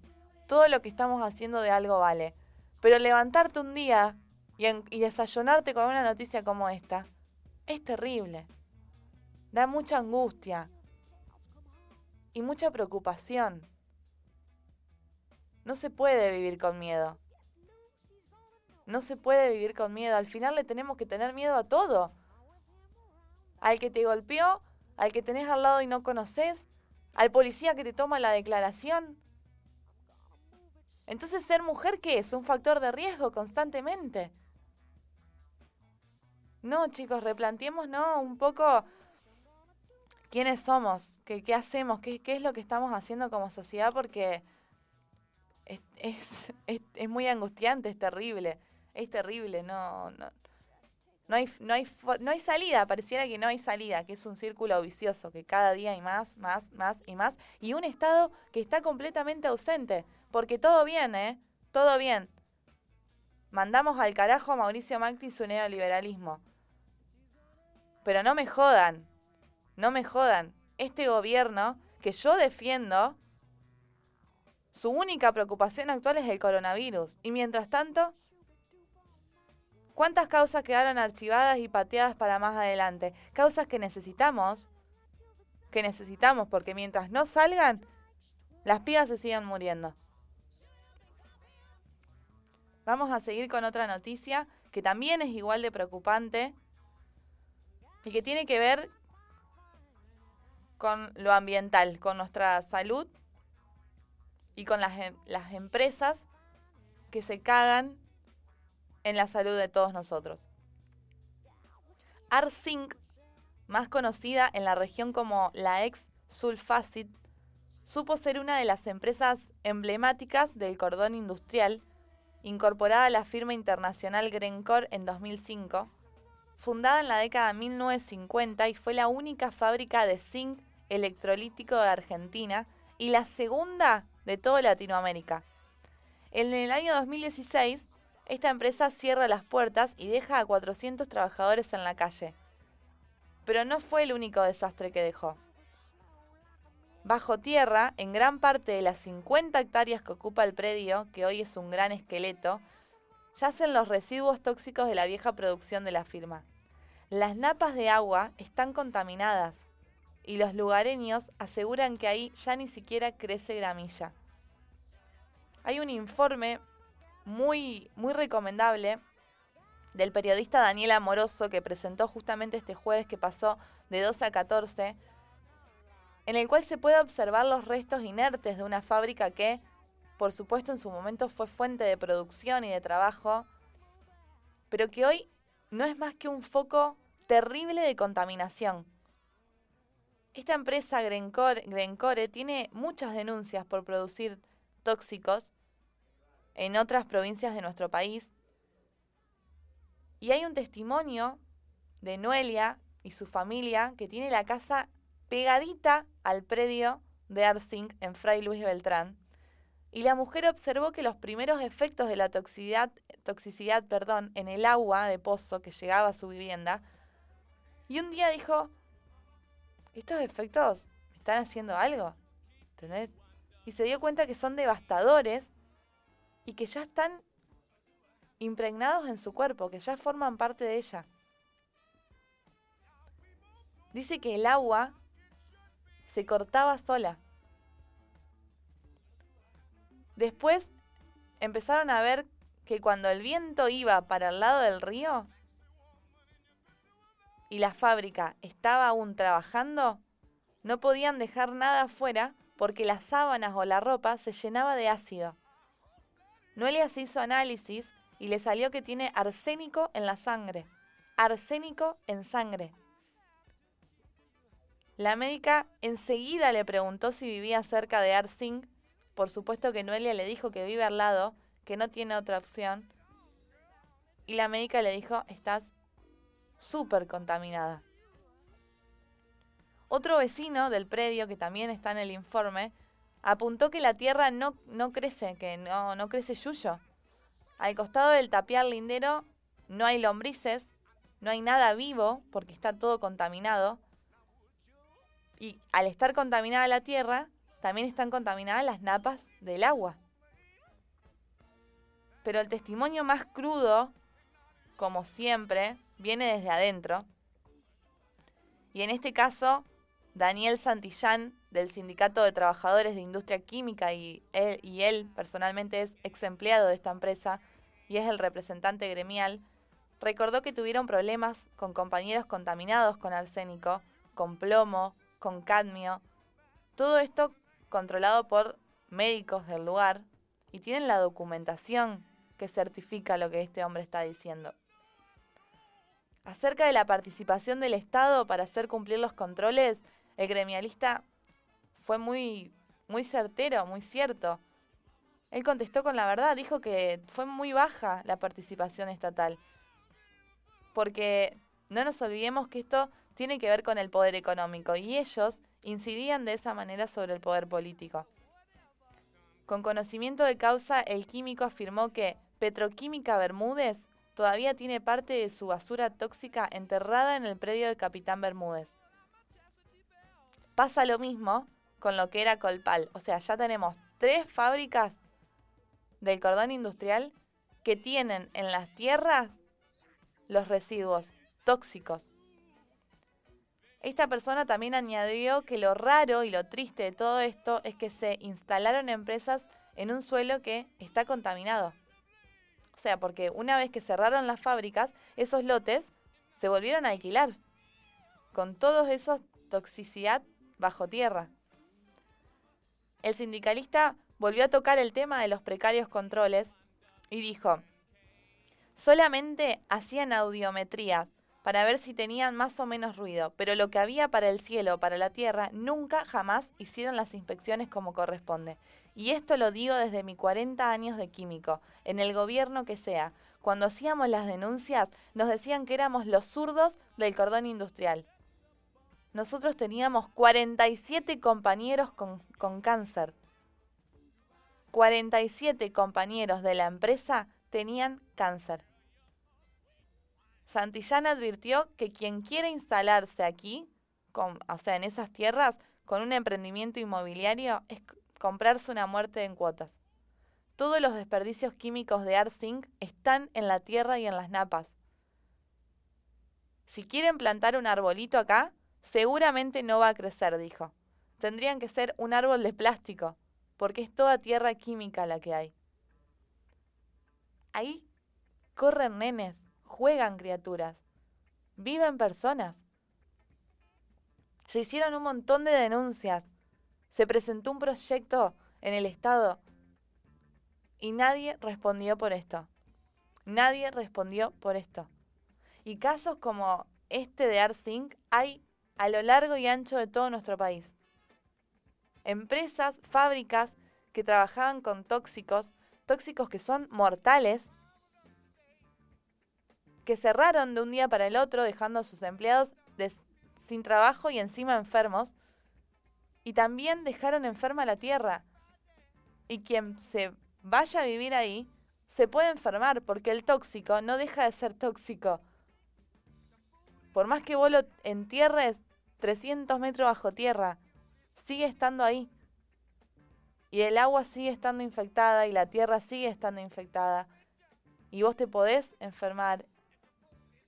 todo lo que estamos haciendo de algo vale. Pero levantarte un día y, desayunarte con una noticia como esta es terrible. Da mucha angustia y mucha preocupación. No se puede vivir con miedo. No se puede vivir con miedo. Al final le tenemos que tener miedo a todo. Al que te golpeó, al que tenés al lado y no conoces, al policía que te toma la declaración, entonces, ser mujer, ¿qué es? Un factor de riesgo constantemente. No, chicos, replanteemos, ¿no? Un poco quiénes somos, qué, hacemos, ¿Qué, qué, es lo que estamos haciendo como sociedad, porque es, es, es, muy angustiante, es terrible, es terrible, no, no, no hay, no, hay, no hay salida, pareciera que no hay salida, que es un círculo vicioso, que cada día hay más, más, más y más, y un Estado que está completamente ausente, porque todo bien, ¿eh? Todo bien. Mandamos al carajo a Mauricio Macri y su neoliberalismo. Pero no me jodan, no me jodan. Este gobierno que yo defiendo, su única preocupación actual es el coronavirus. Y mientras tanto, ¿cuántas causas quedaron archivadas y pateadas para más adelante? Causas que necesitamos, que necesitamos, porque mientras no salgan, las pibas se siguen muriendo. Vamos a seguir con otra noticia que también es igual de preocupante y que tiene que ver con lo ambiental, con nuestra salud y con las, em, las empresas que se cagan en la salud de todos nosotros. Arzinc, más conocida en la región como la ex Sulfacid, supo ser una de las empresas emblemáticas del cordón industrial incorporada a la firma internacional Grencore en 2005, fundada en la década de 1950 y fue la única fábrica de zinc electrolítico de Argentina y la segunda de toda Latinoamérica. En el año 2016, esta empresa cierra las puertas y deja a 400 trabajadores en la calle. Pero no fue el único desastre que dejó. Bajo tierra, en gran parte de las 50 hectáreas que ocupa el predio, que hoy es un gran esqueleto, yacen los residuos tóxicos de la vieja producción de la firma. Las napas de agua están contaminadas y los lugareños aseguran que ahí ya ni siquiera crece gramilla. Hay un informe muy, muy recomendable del periodista Daniel Amoroso que presentó justamente este jueves que pasó de 12 a 14, en el cual se puede observar los restos inertes de una fábrica que, por supuesto, en su momento fue fuente de producción y de trabajo, pero que hoy no es más que un foco terrible de contaminación. Esta empresa Grencore, Grencore tiene muchas denuncias por producir tóxicos en otras provincias de nuestro país. Y hay un testimonio de Noelia y su familia que tiene la casa pegadita al predio de Arsing en Fray Luis Beltrán. Y la mujer observó que los primeros efectos de la toxicidad, toxicidad perdón, en el agua de pozo que llegaba a su vivienda. Y un día dijo, estos efectos están haciendo algo. Y se dio cuenta que son devastadores y que ya están impregnados en su cuerpo, que ya forman parte de ella. Dice que el agua se cortaba sola. Después empezaron a ver que cuando el viento iba para el lado del río y la fábrica estaba aún trabajando, no podían dejar nada afuera porque las sábanas o la ropa se llenaba de ácido. Noelia se hizo análisis y le salió que tiene arsénico en la sangre. Arsénico en sangre. La médica enseguida le preguntó si vivía cerca de Arsing. Por supuesto que Noelia le dijo que vive al lado, que no tiene otra opción. Y la médica le dijo, estás súper contaminada. Otro vecino del predio, que también está en el informe, apuntó que la tierra no, no crece, que no, no crece yuyo. Al costado del tapial lindero no hay lombrices, no hay nada vivo porque está todo contaminado. Y al estar contaminada la tierra, también están contaminadas las napas del agua. Pero el testimonio más crudo, como siempre, viene desde adentro. Y en este caso, Daniel Santillán, del Sindicato de Trabajadores de Industria Química, y él, personalmente es ex empleado de esta empresa y es el representante gremial, recordó que tuvieron problemas con compañeros contaminados con arsénico, con plomo, con cadmio, todo esto controlado por médicos del lugar y tienen la documentación que certifica lo que este hombre está diciendo. Acerca de la participación del Estado para hacer cumplir los controles, el gremialista fue muy, muy certero, muy cierto. Él contestó con la verdad, dijo que fue muy baja la participación estatal. Porque no nos olvidemos que esto tiene que ver con el poder económico y ellos incidían de esa manera sobre el poder político. Con conocimiento de causa, el químico afirmó que Petroquímica Bermúdez todavía tiene parte de su basura tóxica enterrada en el predio del Capitán Bermúdez. Pasa lo mismo con lo que era Colpal, o sea, ya tenemos tres fábricas del cordón industrial que tienen en las tierras los residuos tóxicos esta persona también añadió que lo raro y lo triste de todo esto es que se instalaron empresas en un suelo que está contaminado. O sea, porque una vez que cerraron las fábricas, esos lotes se volvieron a alquilar, con todos esos toxicidad bajo tierra. El sindicalista volvió a tocar el tema de los precarios controles y dijo, solamente hacían audiometrías para ver si tenían más o menos ruido, pero lo que había para el cielo, para la tierra, nunca jamás hicieron las inspecciones como corresponde. Y esto lo digo desde mi 40 años de químico, en el gobierno que sea. Cuando hacíamos las denuncias, nos decían que éramos los zurdos del cordón industrial. Nosotros teníamos 47 compañeros con, con cáncer. 47 compañeros de la empresa tenían cáncer. Santillán advirtió que quien quiere instalarse aquí, o sea, en esas tierras, con un emprendimiento inmobiliario, es comprarse una muerte en cuotas. Todos los desperdicios químicos de Arsing están en la tierra y en las napas. Si quieren plantar un arbolito acá, seguramente no va a crecer, dijo. Tendrían que ser un árbol de plástico, porque es toda tierra química la que hay. Ahí corren nenes, juegan criaturas, viven personas. Se hicieron un montón de denuncias, se presentó un proyecto en el Estado y nadie respondió por esto. Nadie respondió por esto. Y casos como este de ARSINC hay a lo largo y ancho de todo nuestro país. Empresas, fábricas que trabajaban con tóxicos, tóxicos que son mortales, que cerraron de un día para el otro dejando a sus empleados sin trabajo y encima enfermos, y también dejaron enferma la tierra. Y quien se vaya a vivir ahí se puede enfermar porque el tóxico no deja de ser tóxico. Por más que vos lo entierres 300 metros bajo tierra, sigue estando ahí. Y el agua sigue estando infectada y la tierra sigue estando infectada. Y vos te podés enfermar.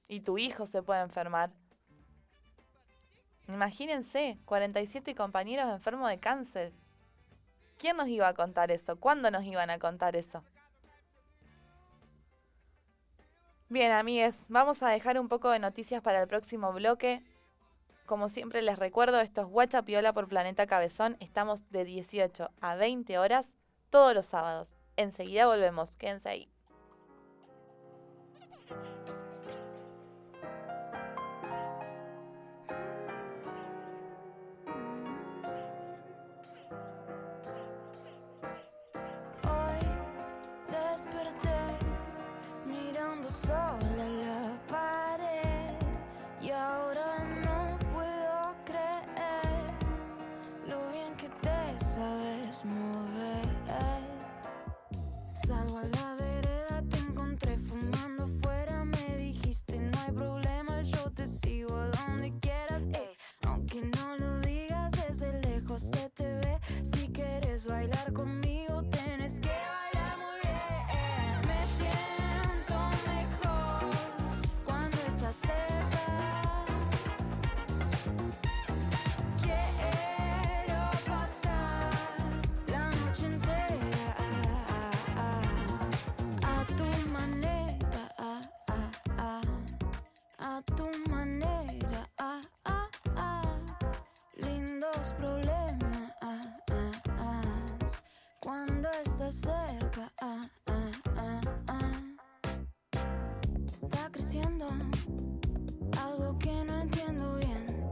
Y tu hijo se puede enfermar. Imagínense, 47 compañeros enfermos de cáncer. ¿Quién nos iba a contar eso? ¿Cuándo nos iban a contar eso? Bien, amigues, vamos a dejar un poco de noticias para el próximo bloque. Como siempre les recuerdo, esto es Guacha Piola por Planeta Cabezón. Estamos de 18 a 20 horas todos los sábados. Enseguida volvemos, quédense ahí. cerca. Ah, ah, ah, ah. Está creciendo algo que no entiendo bien.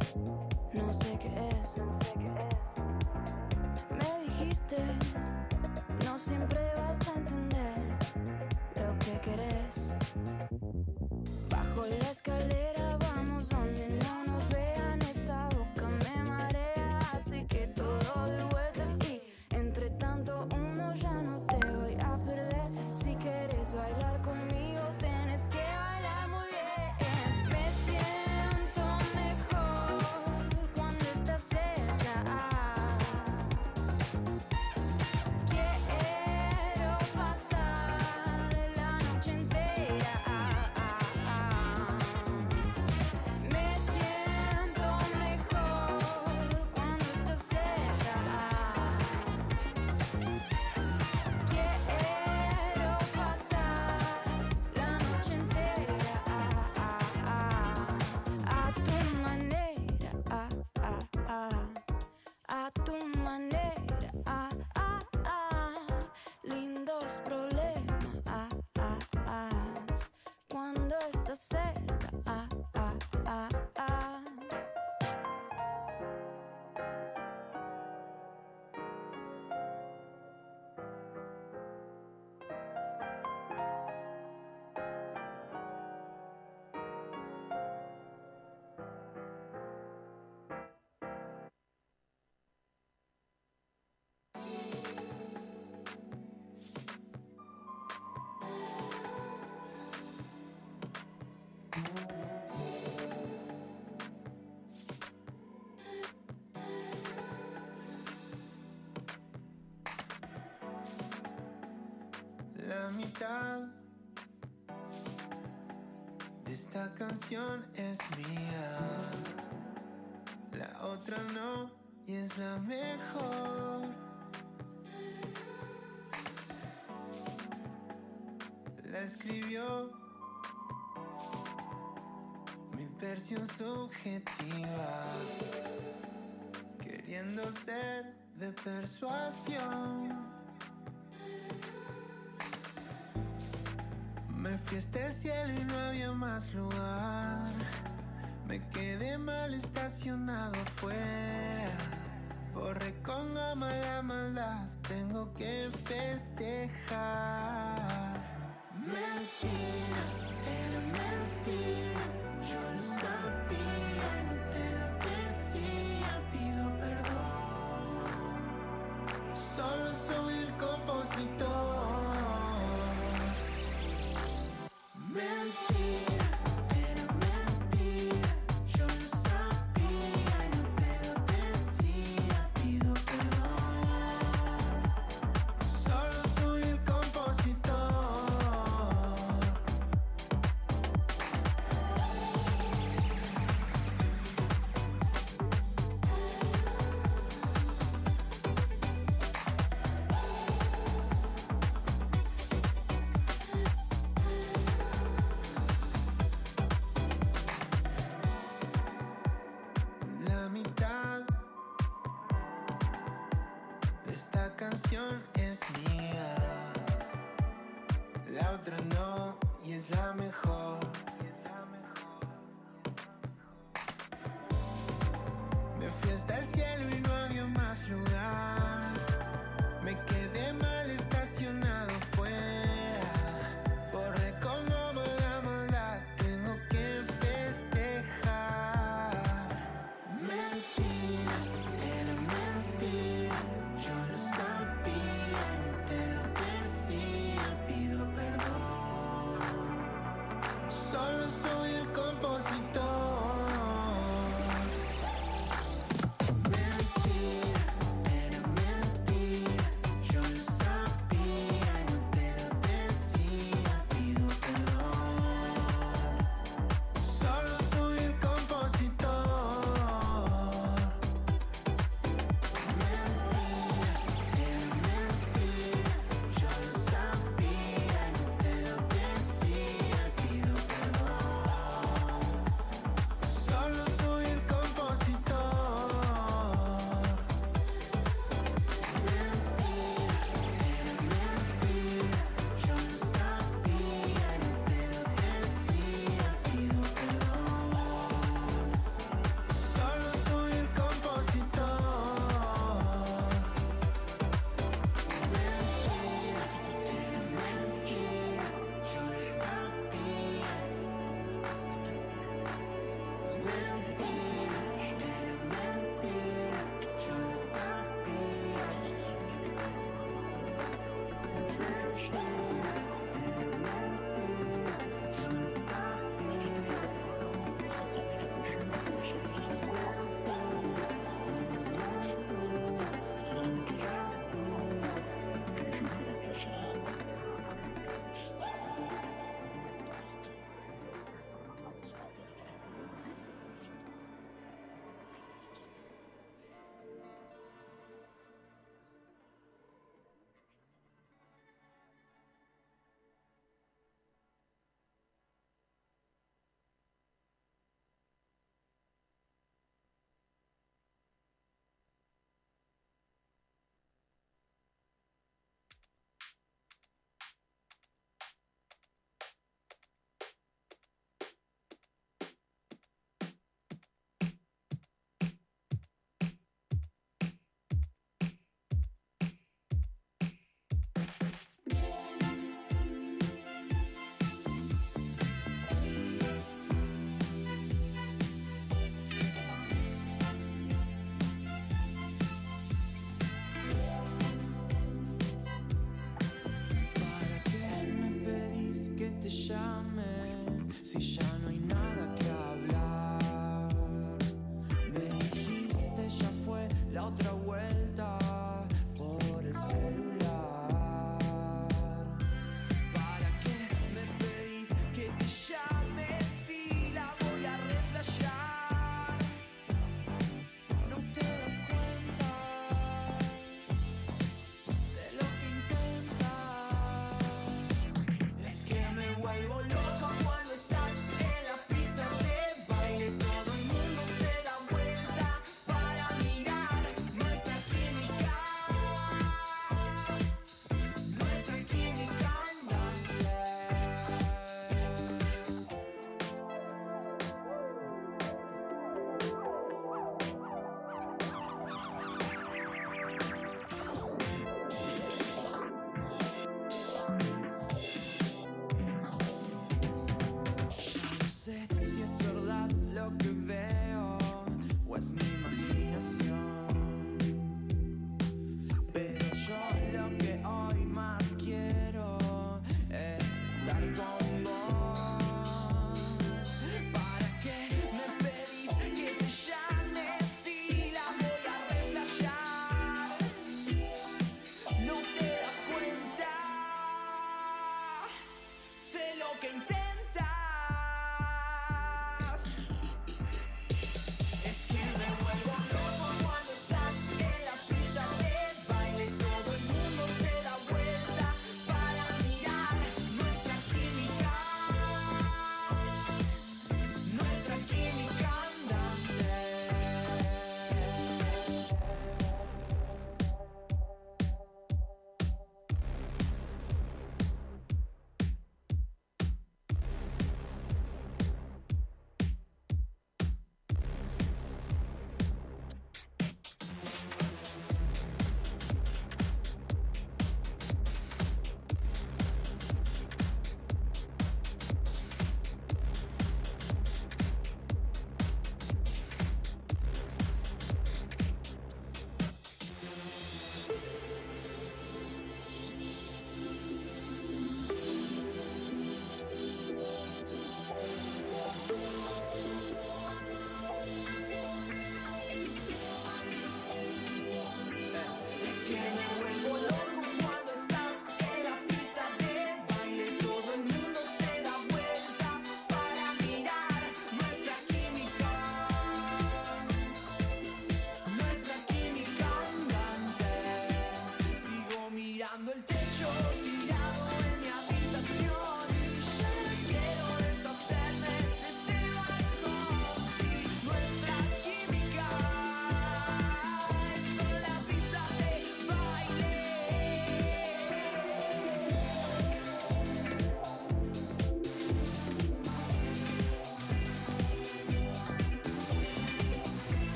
No sé qué es. la mitad. Esta canción es mía, la otra no y es la mejor. La escribió mi versión subjetiva, queriendo ser de persuasión. Me fui el cielo y no había más lugar. Me quedé mal estacionado afuera. Borré con la maldad, tengo que festejar. Me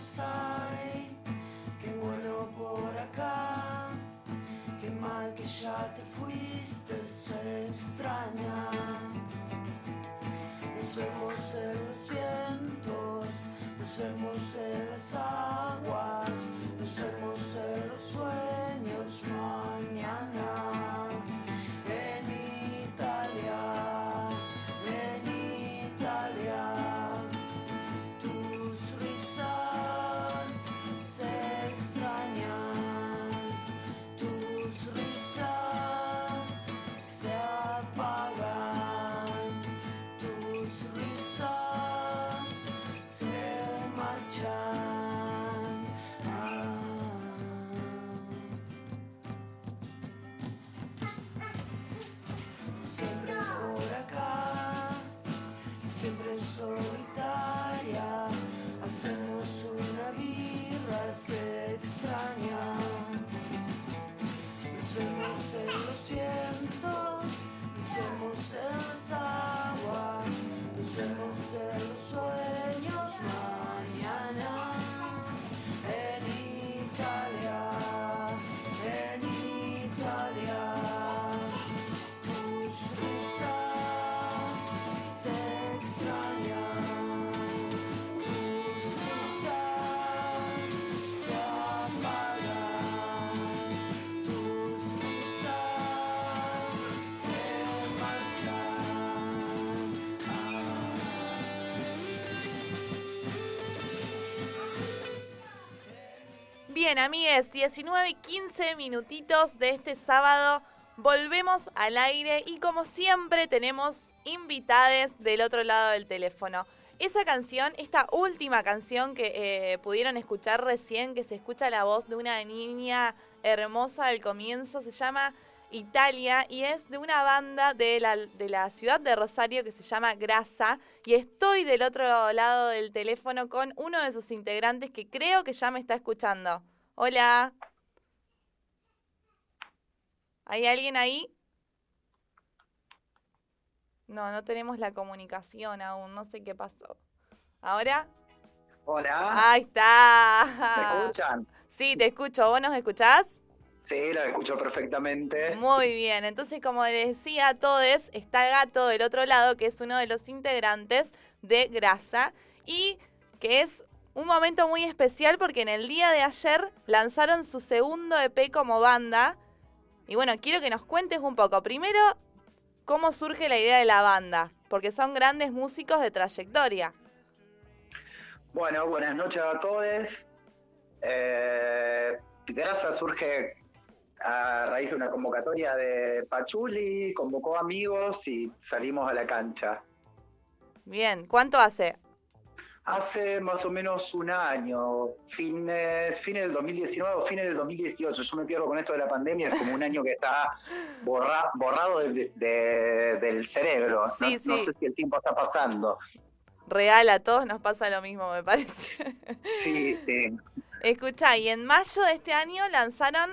como Bien, amigues, 19 y 15 minutitos de este sábado volvemos al aire y como siempre tenemos invitades del otro lado del teléfono. Esa canción, esta última canción que eh, pudieron escuchar recién, que se escucha la voz de una niña hermosa al comienzo, se llama Italia y es de una banda de la, de la ciudad de Rosario que se llama Grasa y estoy del otro lado del teléfono con uno de sus integrantes que creo que ya me está escuchando. Hola. ¿Hay alguien ahí? No, no tenemos la comunicación aún, no sé qué pasó. ¿Ahora? Hola, Ahí está. ¿me escuchan? Sí, te escucho. ¿Vos nos escuchás? Sí, lo escucho perfectamente. Muy bien. Entonces, como les decía a todos, está Gato del otro lado, que es uno de los integrantes de Grasa. Y que es un momento muy especial porque en el día de ayer lanzaron su segundo EP como banda. Y bueno, quiero que nos cuentes un poco. Primero, cómo surge la idea de la banda. Porque son grandes músicos de trayectoria. Bueno, buenas noches a todos. Eh, Grasa surge a raíz de una convocatoria de Pachuli, convocó amigos y salimos a la cancha. Bien, ¿cuánto hace? Hace más o menos un año, fines, fines del 2019 o fines del 2018. Yo me pierdo con esto de la pandemia, es como un año que está borra- borrado de- de- del cerebro. No- Sí, no sí. sé si el tiempo está pasando. Real, a todos nos pasa lo mismo, me parece. Sí, sí. Escuchá, y en mayo de este año lanzaron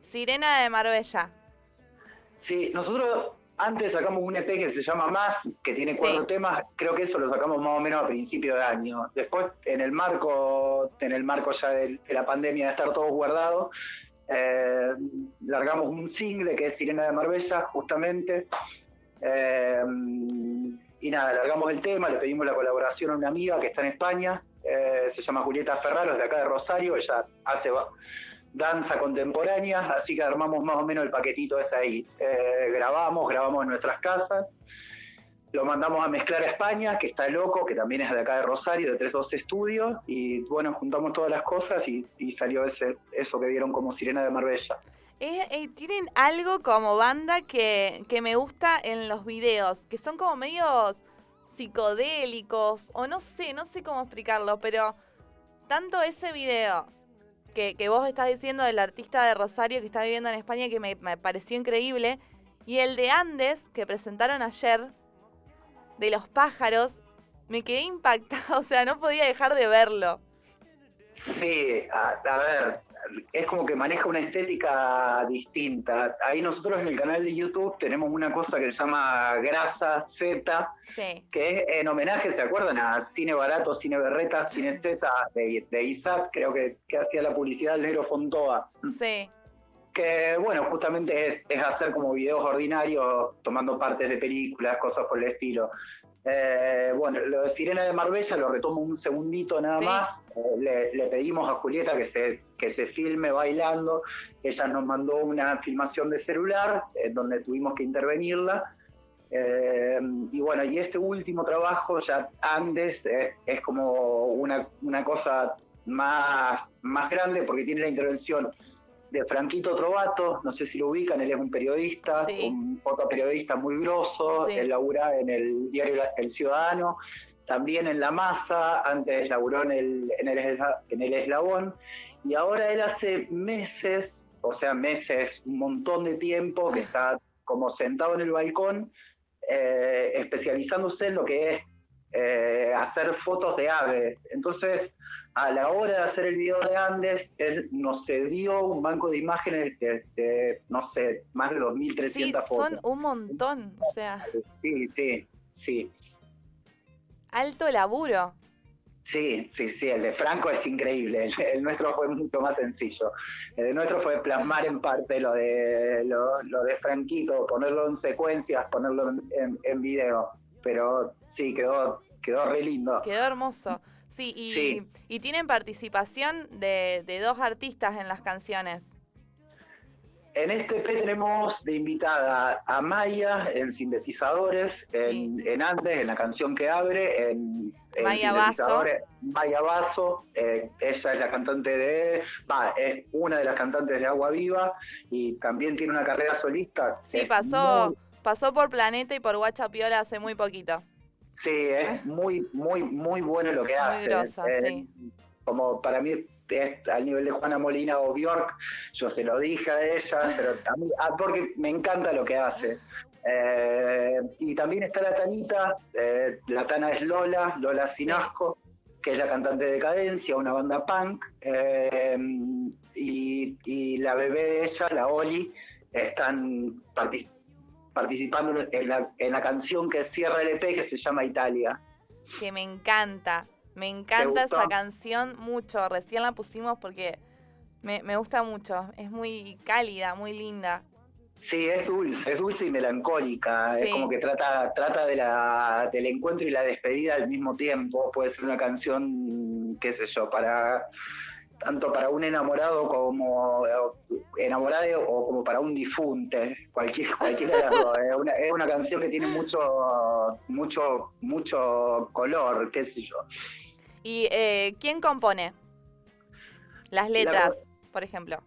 Sirena de Marbella. Sí, nosotros antes sacamos un EP que se llama Más, que tiene cuatro Sí. temas, creo que eso lo sacamos más o menos a principio de año. Después, en el marco, en el marco ya de, de la pandemia de estar todos guardados, eh, largamos un single que es Sirena de Marbella, justamente. Eh, y nada, largamos el tema, le pedimos la colaboración a una amiga que está en España, eh, se llama Julieta Ferraro, es de acá de Rosario, ella hace danza contemporánea, así que armamos más o menos el paquetito ese ahí. Eh, grabamos, grabamos en nuestras casas, lo mandamos a mezclar a España, que está loco, que también es de acá de Rosario, de 312 Estudios, y bueno, juntamos todas las cosas y, y salió ese, eso que vieron como Sirena de Marbella. Eh, tienen algo como banda que, que me gusta en los videos, que son como medios psicodélicos, o no sé, no sé cómo explicarlo, pero tanto ese video que, vos estás diciendo del artista de Rosario que está viviendo en España, que me, pareció increíble, y el de Andes, que presentaron ayer, de los pájaros, me quedé impactada, o sea, no podía dejar de verlo. Sí, a ver, es como que maneja una estética distinta. Ahí nosotros en el canal de YouTube tenemos una cosa que se llama Grasa Z, Sí, que es en homenaje, ¿se acuerdan? A Cine Barato, Cine Berreta, Cine Z de, de Isaac, creo que, que hacía la publicidad del negro Fontoa. sí. Que bueno, justamente es, es hacer como videos ordinarios, tomando partes de películas, cosas por el estilo. Eh, bueno, lo de Sirena de Marbella lo retomo un segundito nada Sí. más. Eh, le, le pedimos a Julieta que se, que se filme bailando. Ella nos mandó una filmación de celular, eh, donde tuvimos que intervenirla. Eh, y bueno, y este último trabajo, ya Andes, eh, es como una, una cosa más, más grande porque tiene la intervención de Franquito Trovato, no sé si lo ubican, él es un periodista, Sí. un fotoperiodista muy grosso, Sí. él labura en el diario El Ciudadano, también en La Masa, antes laburó en el, en el, Esla- en el Eslabón, y ahora él hace meses, o sea, meses, un montón de tiempo, que está como sentado en el balcón, eh, especializándose en lo que es eh, hacer fotos de aves. Entonces, a la hora de hacer el video de Andes, él nos cedió un banco de imágenes de, de, no sé, más de 2.300 Sí, fotos. son un montón, o sea, Sí, sí, sí. alto laburo. Sí, sí, sí, el de Franco es increíble, el, el nuestro fue mucho más sencillo. El de nuestro fue plasmar en parte lo de, lo, lo de Franquito, ponerlo en secuencias, ponerlo en, en- en video. Pero sí, quedó, quedó re lindo. Quedó hermoso. Sí, y, Sí. y tienen participación de, de dos artistas en las canciones. En este EP tenemos de invitada a Maya en sintetizadores, en, en Andes, en la canción que abre, en, en Maya Basso. sintetizadores, Maya Basso, eh, ella es la cantante de, va, es una de las cantantes de Agua Viva y también tiene una carrera solista. Sí, pasó, muy- pasó por Planeta y por Guachapiola hace muy poquito. Sí, es muy, muy, muy bueno lo que hace. grosa, Eh, sí. Como para mí es al nivel de Juana Molina o Bjork, yo se lo dije a ella, pero mí, ah, porque me encanta lo que hace. Eh, y también está la Tanita, eh, la Tana es Lola, Lola Sinasco, que es la cantante de Decadencia, una banda punk, y, y la bebé de ella, la Oli, están participando en la, en la canción que cierra el EP que se llama Italia. Que me encanta. Me encanta esa canción mucho. Recién la pusimos porque me, me gusta mucho. Es muy cálida, muy linda. Sí, es dulce, es dulce y melancólica. Es como que trata, trata de la, del encuentro y la despedida al mismo tiempo. Puede ser una canción, qué sé yo, para tanto para un enamorado como eh, enamorado o como para un difunte, cualquier, cualquiera de las dos. Es una, es una canción que tiene mucho, mucho, mucho color, qué sé yo. ¿Y eh, quién compone? Las letras, por ejemplo.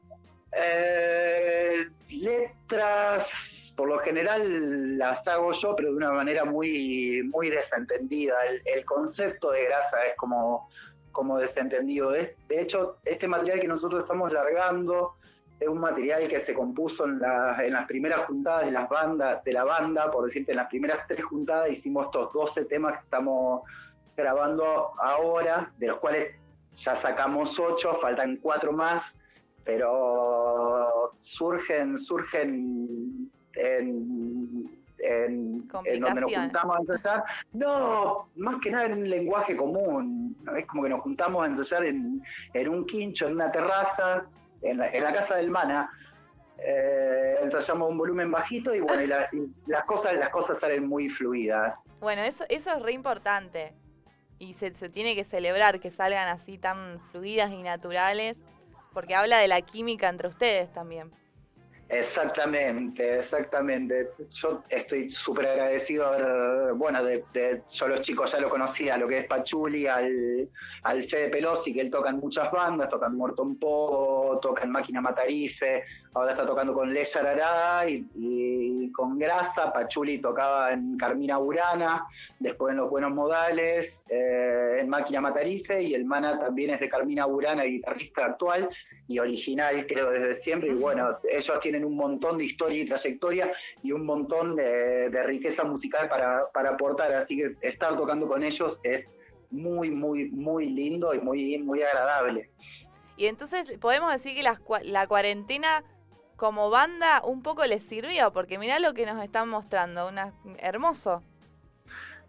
Eh, letras, por lo general las hago yo, pero de una manera muy, muy desentendida. El, el concepto de grasa es como, como desentendido. De, de hecho, este material que nosotros estamos largando es un material que se compuso en, la- en las primeras juntadas de las bandas, de la banda, por decirte, en las primeras tres juntadas hicimos estos 12 temas que estamos grabando ahora, de los cuales ya sacamos 8, faltan 4 más pero surgen, surgen en, en, en donde nos juntamos a ensayar. No, más que nada en un lenguaje común. ¿no? Es como que nos juntamos a ensayar en, en un quincho, en una terraza, en la, en la casa del Mana. Eh, ensayamos un volumen bajito y bueno, y la- y las cosas, las cosas salen muy fluidas. Bueno, eso, eso es re importante. Y se, se tiene que celebrar que salgan así tan fluidas y naturales. Porque habla de la química entre ustedes también. Exactamente, exactamente. Yo estoy súper agradecido bueno, de, de- yo los chicos ya lo conocía, lo que es Pachuli, al, al Fede Pelosi, que él toca en muchas bandas, toca en Morton Pogo, toca en Máquina Matarife, ahora está tocando con Arará y, y con Grasa, Pachuli tocaba en Carmina Burana, después en Los Buenos Modales, eh, en Máquina Matarife, y el Mana también es de Carmina Burana, guitarrista actual y original, creo, desde siempre. Y bueno, ellos tienen un montón de historia y trayectoria y un montón de, de riqueza musical para, para aportar. Así que estar tocando con ellos es muy, muy, muy lindo y muy, muy agradable. Y entonces podemos decir que la cuarentena como banda un poco les sirvió. Porque mirá lo que nos están mostrando. Una, hermoso.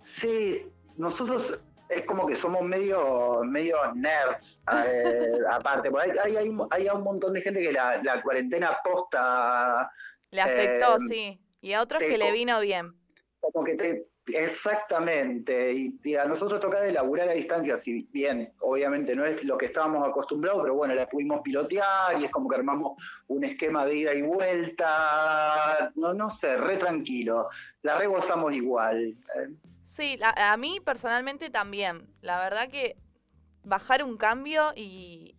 Sí, nosotros es como que somos medio, medio nerds, eh, aparte. porque Hay, hay, hay, un montón de gente que la, la cuarentena posta Le afectó, Eh, sí. Y a otros te que le vino bien. como que te exactamente y, y a nosotros toca de laburar a distancia si bien obviamente no es lo que estábamos acostumbrados pero bueno la pudimos pilotear y es como que armamos un esquema de ida y vuelta no no sé re tranquilo la re gozamos igual Eh, Sí, a mí personalmente también. La verdad que bajar un cambio y,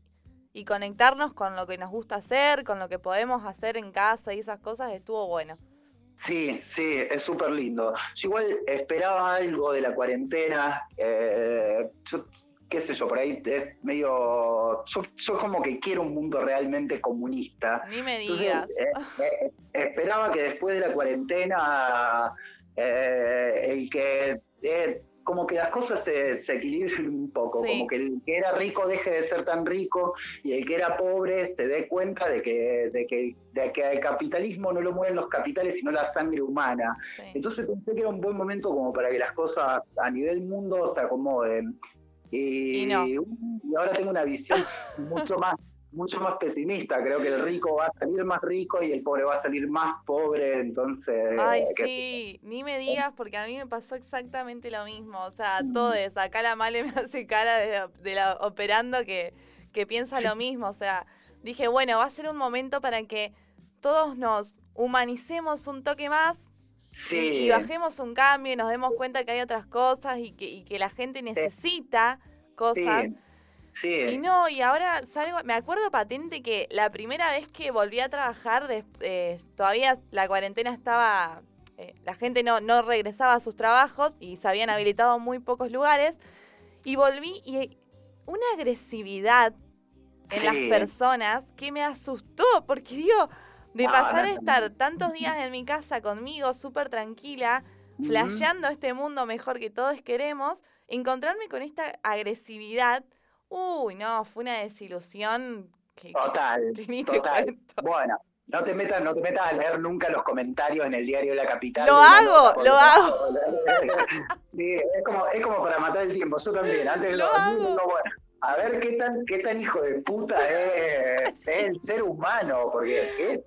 y conectarnos con lo que nos gusta hacer, con lo que podemos hacer en casa y esas cosas estuvo bueno. Sí, sí, es súper lindo. Yo igual esperaba algo de la cuarentena. eh, yo, qué sé yo, por ahí es medio. Yo, yo como que quiero un mundo realmente comunista. Ni me Entonces, digas. eh, eh, esperaba que después de la cuarentena, el que. Eh, como que las cosas se, se equilibren un poco, Sí. como que el que era rico deje de ser tan rico y el que era pobre se dé cuenta de que, de que, de que el capitalismo no lo mueven los capitales, sino la sangre humana. sí. Entonces pensé que era un buen momento como para que las cosas a nivel mundo se acomoden. Y, Y no. y ahora tengo una visión mucho más, mucho más pesimista. Creo que el rico va a salir más rico y el pobre va a salir más pobre. Entonces, Ay, sí, ni me digas porque a mí me pasó exactamente lo mismo. O sea, todo es, acá la Male me hace cara de, de la operando que, que piensa lo mismo. O sea, dije, bueno, va a ser un momento para que todos nos humanicemos un toque más y, Sí, y bajemos un cambio y nos demos cuenta que hay otras cosas y que, y que la gente necesita cosas. sí, sí. Y no, y ahora salgo, me acuerdo patente que la primera vez que volví a trabajar, des- eh, todavía la cuarentena estaba, eh, la gente no, no regresaba a sus trabajos y se habían habilitado muy pocos lugares, y volví y una agresividad en las personas que me asustó, porque digo, de No, pasar a estar tantos días en mi casa conmigo, súper tranquila, Ujú. flasheando este mundo mejor que todos queremos, encontrarme con esta agresividad, uy, no, fue una desilusión que, Total, que ni te total. cuento. Bueno, no te metas, no te metas a leer nunca los comentarios en el diario La Capital. Lo hago, nota lo debajo. Sí, es como, es como para matar el tiempo. Yo también, antes de Lo dormir, hago. digo, bueno, a ver qué tan, qué tan hijo de puta es, es el ser humano, porque es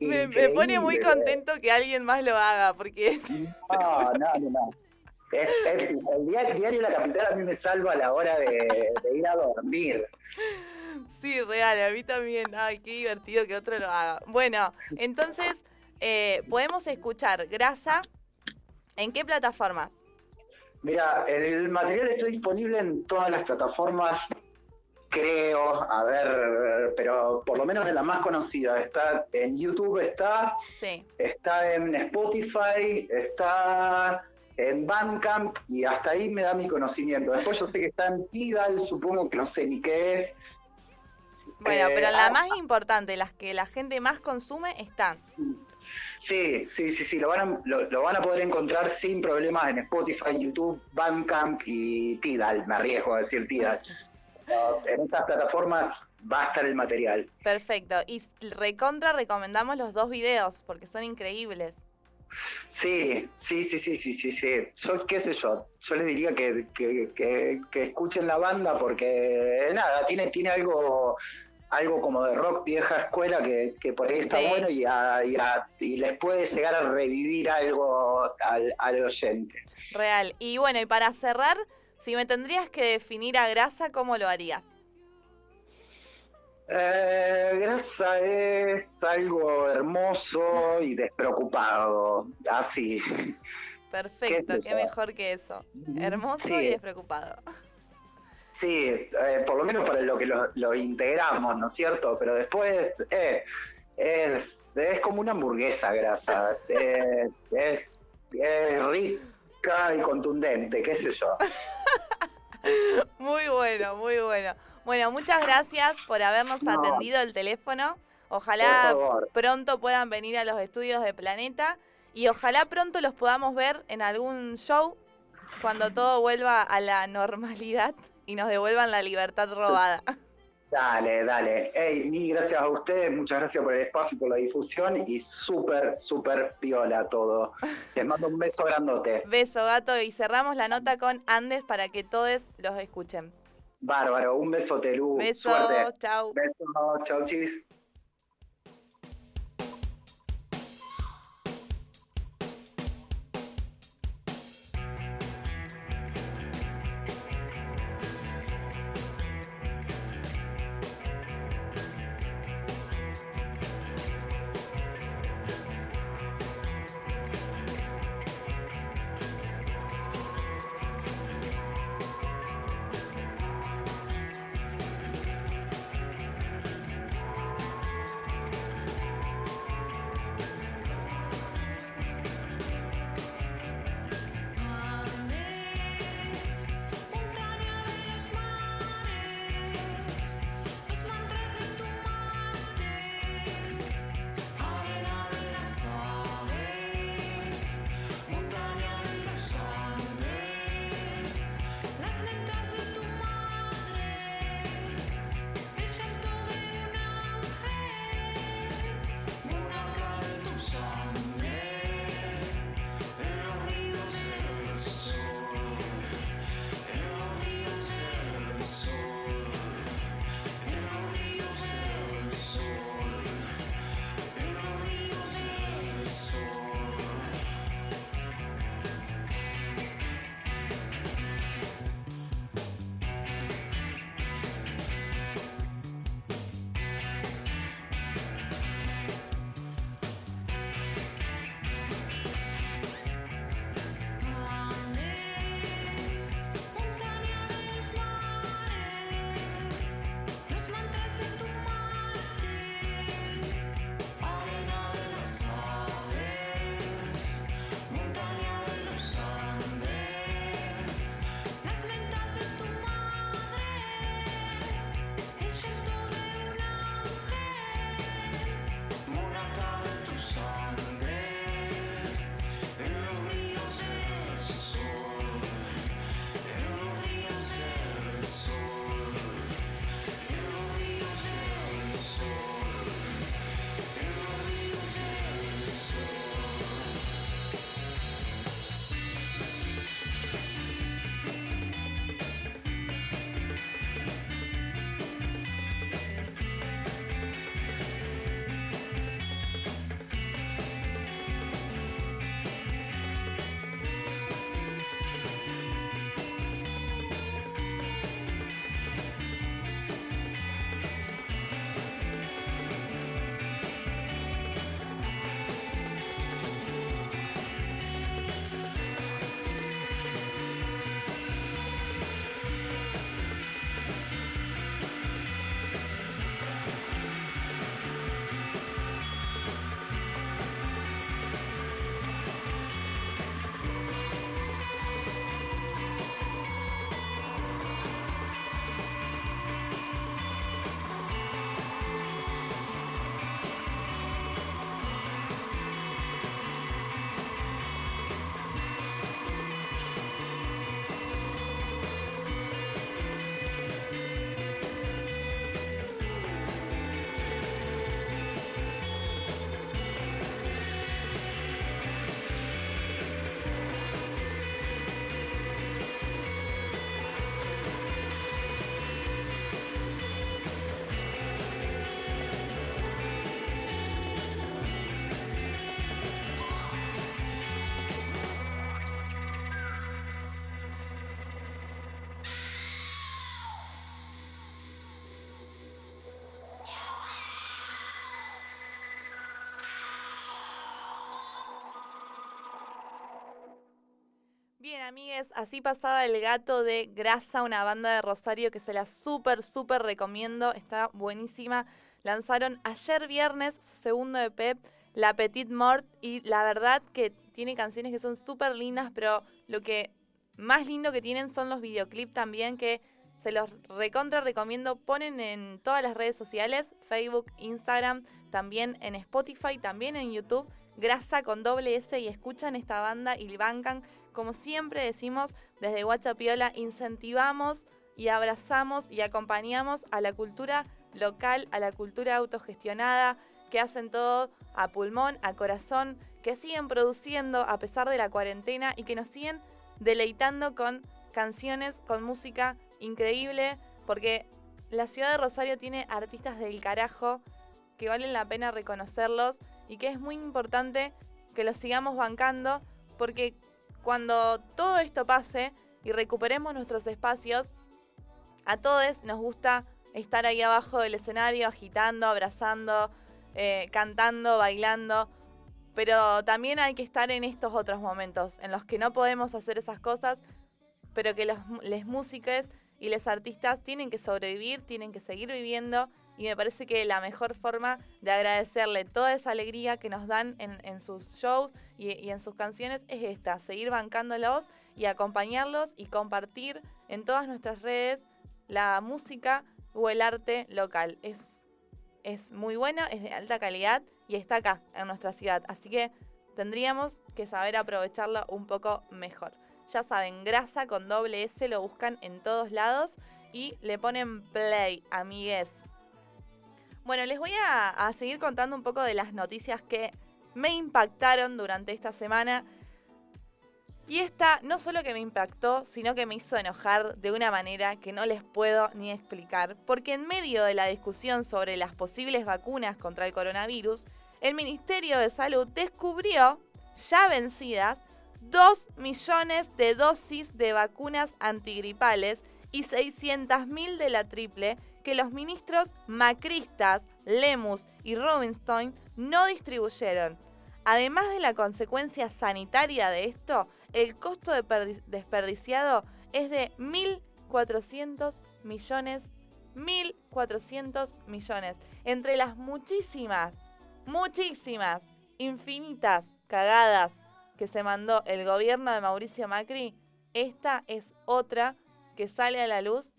Me, me pone muy contento que alguien más lo haga, porque No, no, no, no. Es- es- el diario, diario La Capital a mí me salva a la hora de, de ir a dormir. sí, real, a mí también, ay, qué divertido que otro lo haga. Bueno, entonces, eh, podemos escuchar Grasa, ¿en qué plataformas? Mira, el material está disponible en todas las plataformas, creo, a ver, pero por lo menos en la más conocida. Está en YouTube, está, Sí. está en Spotify, está en Bandcamp y hasta ahí me da mi conocimiento. Después yo sé que está en Tidal, supongo que no sé ni qué es. Bueno, Eh, pero la ah. más importante, las que la gente más consume, están. Sí, sí, sí, sí, lo van, a, lo, lo van a poder encontrar sin problemas en Spotify, YouTube, Bandcamp y Tidal, me arriesgo a decir Tidal. En estas plataformas va a estar el material. Perfecto. Y recontra recomendamos los dos videos, porque son increíbles. Sí, sí, sí, sí, sí, sí, sí. Yo, qué sé yo, yo les diría que, que, que- que escuchen la banda porque, nada, tiene, tiene algo algo como de rock vieja escuela que, que por ahí está Sí. bueno y, a- y a- y les puede llegar a revivir algo al, al oyente. Real. Y bueno, y para cerrar, si me tendrías que definir a Grasa, ¿cómo lo harías? Eh, grasa es algo hermoso y despreocupado, así. Perfecto, ¿Qué es qué, eso? mejor que eso. Hermoso Sí. y despreocupado. Sí, eh, por lo menos para lo que lo, lo integramos, ¿no es cierto? Pero después eh, es, es como una hamburguesa grasa. Eh, es, es rica y contundente, qué sé yo. Muy bueno, muy bueno. Bueno, muchas gracias por habernos No. atendido el teléfono. Ojalá pronto puedan venir a los estudios de Planeta y ojalá pronto los podamos ver en algún show cuando todo vuelva a la normalidad y nos devuelvan la libertad robada. Dale, dale. Ey, mil gracias a ustedes, muchas gracias por el espacio y por la difusión y súper, súper piola todo. Les mando un beso grandote. Beso, gato, y cerramos la nota con Andes para que todos los escuchen. Bárbaro, un beso, Telú. Beso, Suerte. chau. Beso, chau, chis. Así pasaba el gato de Grasa, una banda de Rosario que se la súper, súper recomiendo. Está buenísima. Lanzaron ayer viernes su segundo EP, La Petite Mort, y la verdad que tiene canciones que son súper lindas, pero lo que más lindo que tienen son los videoclips también, que se los recontra recomiendo. Ponen en todas las redes sociales, Facebook, Instagram, también en Spotify, también en YouTube. Grasa con doble S y escuchan esta banda y bancan. Como siempre decimos, desde Guachapiola incentivamos y abrazamos y acompañamos a la cultura local, a la cultura autogestionada, que hacen todo a pulmón, a corazón, que siguen produciendo a pesar de la cuarentena y que nos siguen deleitando con canciones, con música increíble, porque la ciudad de Rosario tiene artistas del carajo que valen la pena reconocerlos y que es muy importante que los sigamos bancando, porque cuando todo esto pase y recuperemos nuestros espacios, a todos nos gusta estar ahí abajo del escenario agitando, abrazando, eh, cantando, bailando. Pero también hay que estar en estos otros momentos en los que no podemos hacer esas cosas, pero que los les músicos y los artistas tienen que sobrevivir, tienen que seguir viviendo. Y me parece que la mejor forma de agradecerle toda esa alegría que nos dan en, en sus shows y, en sus canciones es esta, seguir bancándolos y acompañarlos y compartir en todas nuestras redes la música o el arte local. Es, es muy buena, es de alta calidad y está acá, en nuestra ciudad. Así que tendríamos que saber aprovecharlo un poco mejor. Ya saben, grasa con doble S lo buscan en todos lados y le ponen play, amigues. Bueno, les voy a, seguir contando un poco de las noticias que me impactaron durante esta semana. Y esta no solo que me impactó, sino que me hizo enojar de una manera que no les puedo ni explicar, porque en medio de la discusión sobre las posibles vacunas contra el coronavirus, el Ministerio de Salud descubrió, ya vencidas, 2 millones de dosis de vacunas antigripales y 600.000 de la triple que los ministros macristas, Lemus y Rubinstein no distribuyeron. Además de la consecuencia sanitaria de esto, el costo de perdi- desperdiciado es de 1.400 millones, 1.400 millones. Entre las muchísimas, muchísimas, infinitas cagadas que se mandó el gobierno de Mauricio Macri, esta es otra que sale a la luz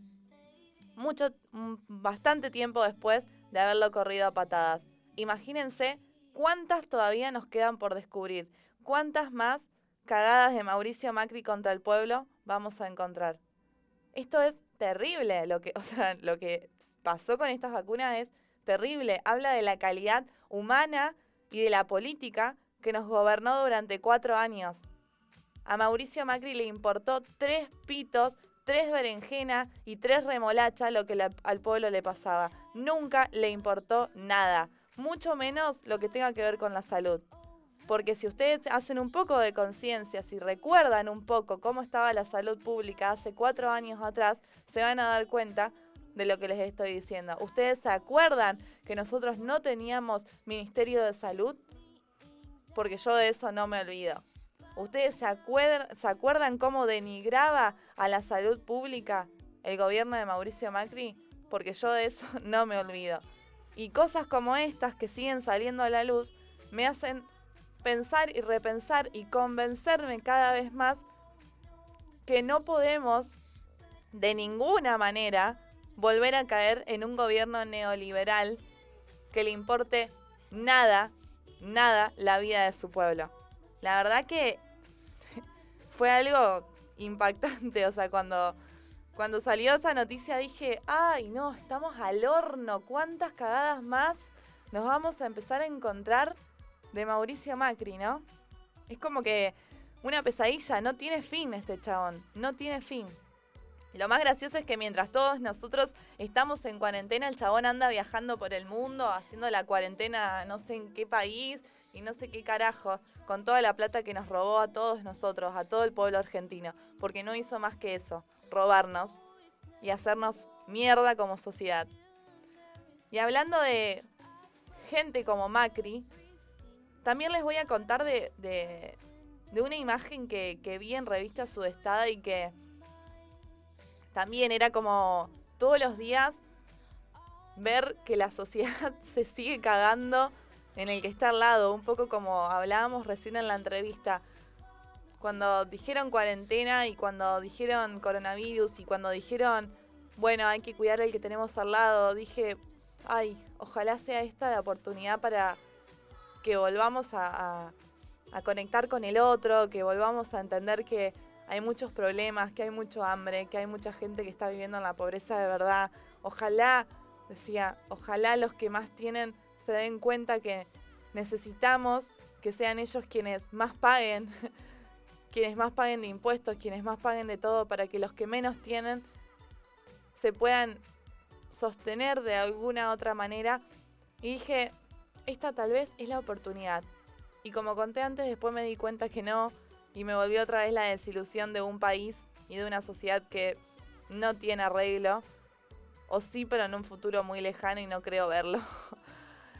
mucho, mm, bastante tiempo después de haberlo corrido a patadas. Imagínense cuántas todavía nos quedan por descubrir, cuántas más cagadas de Mauricio Macri contra el pueblo vamos a encontrar. Esto es terrible, lo que, o sea, lo que pasó con estas vacunas es terrible. Habla de la calidad humana y de la política que nos gobernó durante cuatro años. A Mauricio Macri le importó tres pitos, tres berenjenas y tres remolachas lo que al pueblo le pasaba. Nunca le importó nada, mucho menos lo que tenga que ver con la salud. Porque si ustedes hacen un poco de conciencia, si recuerdan un poco cómo estaba la salud pública hace cuatro años atrás, se van a dar cuenta de lo que les estoy diciendo. ¿Ustedes se acuerdan que nosotros no teníamos Ministerio de Salud? Porque yo de eso no me olvido. ¿Ustedes se acuerdan, cómo denigraba a la salud pública el gobierno de Mauricio Macri? Porque yo de eso no me olvido. Y cosas como estas que siguen saliendo a la luz me hacen pensar y repensar y convencerme cada vez más que no podemos de ninguna manera volver a caer en un gobierno neoliberal que le importe nada, nada la vida de su pueblo. La verdad que fue algo impactante, o sea, cuando, cuando salió esa noticia dije, ay no, estamos al horno, ¿cuántas cagadas más nos vamos a empezar a encontrar de Mauricio Macri, ¿no? Es como que una pesadilla, no tiene fin este chabón, no tiene fin. Lo más gracioso es que mientras todos nosotros estamos en cuarentena, el chabón anda viajando por el mundo, haciendo la cuarentena no sé en qué país y no sé qué carajo, con toda la plata que nos robó a todos nosotros, a todo el pueblo argentino, porque no hizo más que eso, robarnos y hacernos mierda como sociedad. Y hablando de gente como Macri, también les voy a contar de, de- una imagen que, que vi en revista Sudestada y que también era como todos los días ver que la sociedad se sigue cagando en el que está al lado, un poco como hablábamos recién en la entrevista, cuando dijeron cuarentena y cuando dijeron coronavirus y cuando dijeron, bueno, hay que cuidar al que tenemos al lado, dije, ay, ojalá sea esta la oportunidad para que volvamos a- a conectar con el otro, que volvamos a entender que hay muchos problemas, que hay mucho hambre, que hay mucha gente que está viviendo en la pobreza de verdad. Ojalá, decía, ojalá los que más tienen se den cuenta que necesitamos que sean ellos quienes más paguen, quienes más paguen de impuestos, quienes más paguen de todo, para que los que menos tienen se puedan sostener de alguna otra manera. Y dije, esta tal vez es la oportunidad. Y como conté antes, después me di cuenta que no, y me volvió otra vez la desilusión de un país y de una sociedad que no tiene arreglo, o sí, pero en un futuro muy lejano y no creo verlo.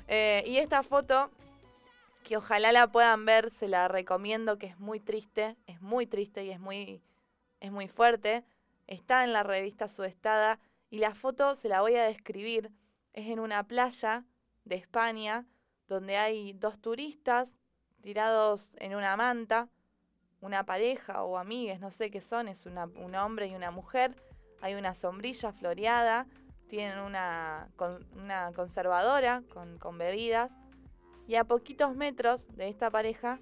Eh, y esta foto, que ojalá la puedan ver, se la recomiendo, que es muy triste, es muy triste y es muy, es muy fuerte. Está en la revista Sudestada y la foto se la voy a describir. Es en una playa de España donde hay dos turistas tirados en una manta, una pareja o amigues, no sé qué son, es una- un hombre y una mujer. Hay una sombrilla floreada, tienen una, con- una conservadora con, bebidas. Y a poquitos metros de esta pareja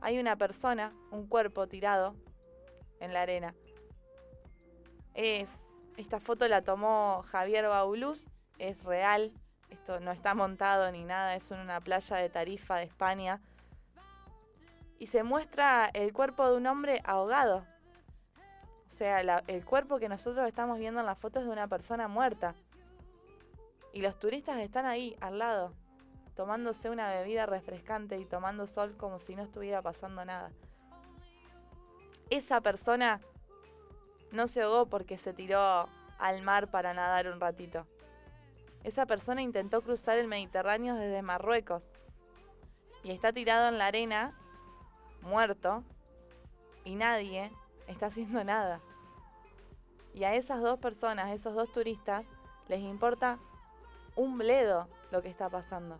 hay una persona, un cuerpo tirado en la arena. Es, esta foto la tomó Javier Bauluz, es real, esto no está montado ni nada, es una playa de Tarifa de España. Y se muestra el cuerpo de un hombre ahogado. O sea, el cuerpo que nosotros estamos viendo en la foto es de una persona muerta. Y los turistas están ahí, al lado, tomándose una bebida refrescante y tomando sol como si no estuviera pasando nada. Esa persona no se ahogó porque se tiró al mar para nadar un ratito. Esa persona intentó cruzar el Mediterráneo desde Marruecos y está tirado en la arena, muerto, y nadie está haciendo nada. Y a esas dos personas, esos dos turistas, les importa un bledo lo que está pasando.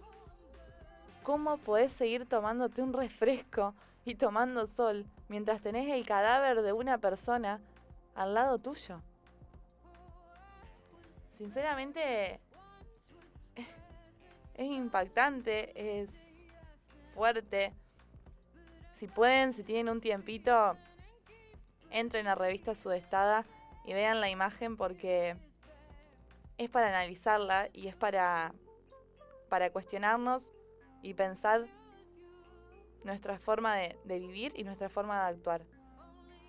¿Cómo podés seguir tomándote un refresco y tomando sol mientras tenés el cadáver de una persona al lado tuyo? Sinceramente, es impactante, es fuerte. Si pueden, si tienen un tiempito, entren a revista Sudestada y vean la imagen porque es para analizarla y es para, para cuestionarnos y pensar nuestra forma de, de vivir y nuestra forma de actuar.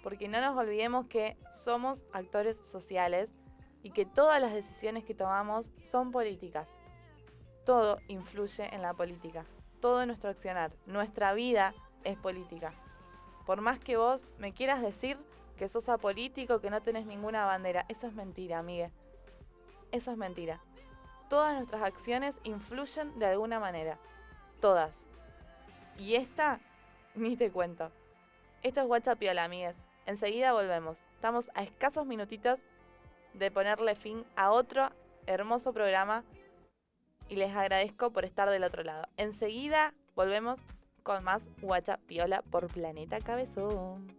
Porque no nos olvidemos que somos actores sociales y que todas las decisiones que tomamos son políticas. Todo influye en la política. Todo nuestro accionar, nuestra vida es política. Por más que vos me quieras decir que sos apolítico, que no tenés ninguna bandera, eso es mentira, amigue. Eso es mentira. Todas nuestras acciones influyen de alguna manera. Todas. Y esta, ni te cuento. Esto es WhatsApp Piola, amigues. Enseguida volvemos. Estamos a escasos minutitos de ponerle fin a otro hermoso programa y les agradezco por estar del otro lado. Enseguida volvemos con más WhatsApp Piola por Planeta Cabezón.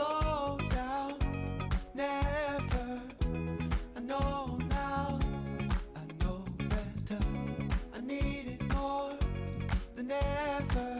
Slow down. Never. I know now. I know better. I need it more than ever.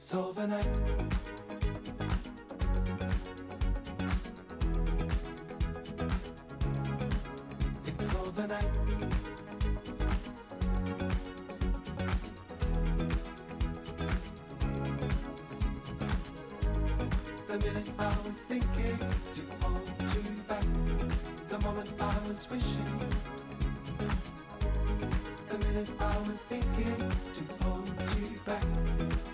it's overnight. It's overnight. The minute I was thinking to hold you back. The moment I was wishing. The minute I was thinking to hold you back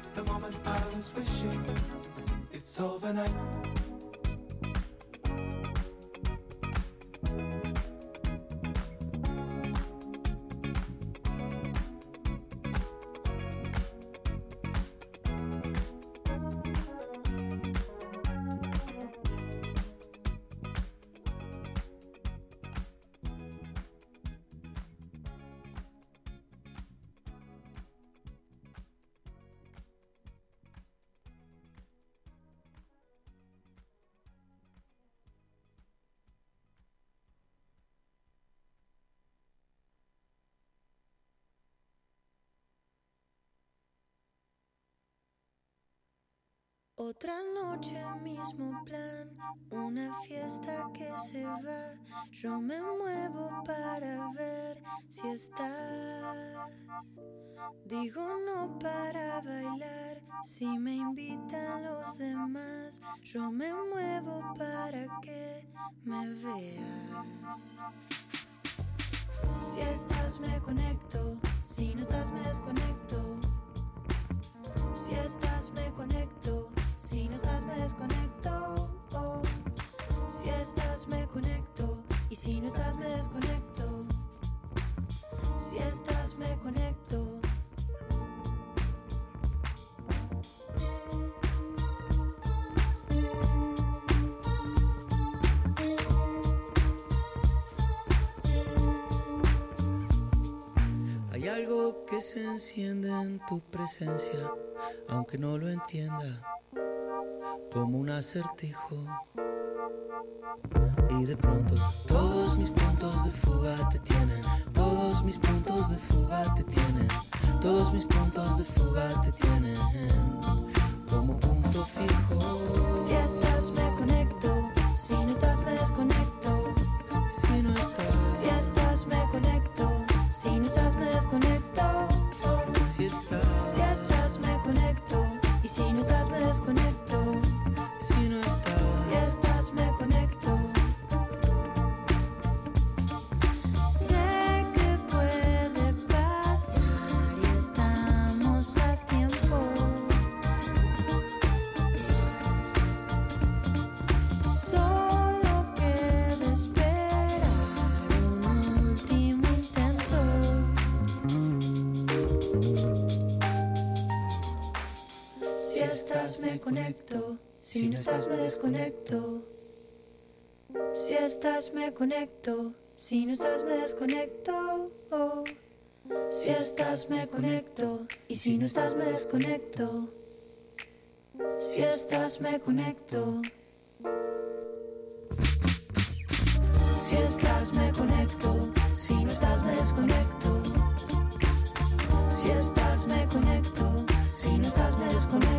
happens wishing it's overnight. Otra noche, mismo plan, una fiesta que se va. Yo me muevo para ver si estás. Digo no para bailar, si me invitan los demás. Yo me muevo para que me veas. Si estás me conecto, si no estás me desconecto. Si estás me conecto, si no estás me desconecto. Si estás me conecto y si no estás me desconecto. Si estás me conecto. Hay algo que se enciende en tu presencia, aunque no lo entienda, como un acertijo. Y de pronto todos mis puntos de fuga te tienen, todos mis puntos de fuga te tienen, todos mis puntos de fuga te tienen, como punto fijo. Si estás me conecto, si no estás me desconecto. Si no estás, Si estás me conecto, si no estás me desconecto. si estás, me conecto, si no estás me desconecto. Si estás me conecto, si no estás me desconecto. Oh. Si estás me conecto y si no estás me desconecto. Si estás me conecto. Si estás me conecto, si no estás me desconecto. conecto. Si no estás, me desconecto.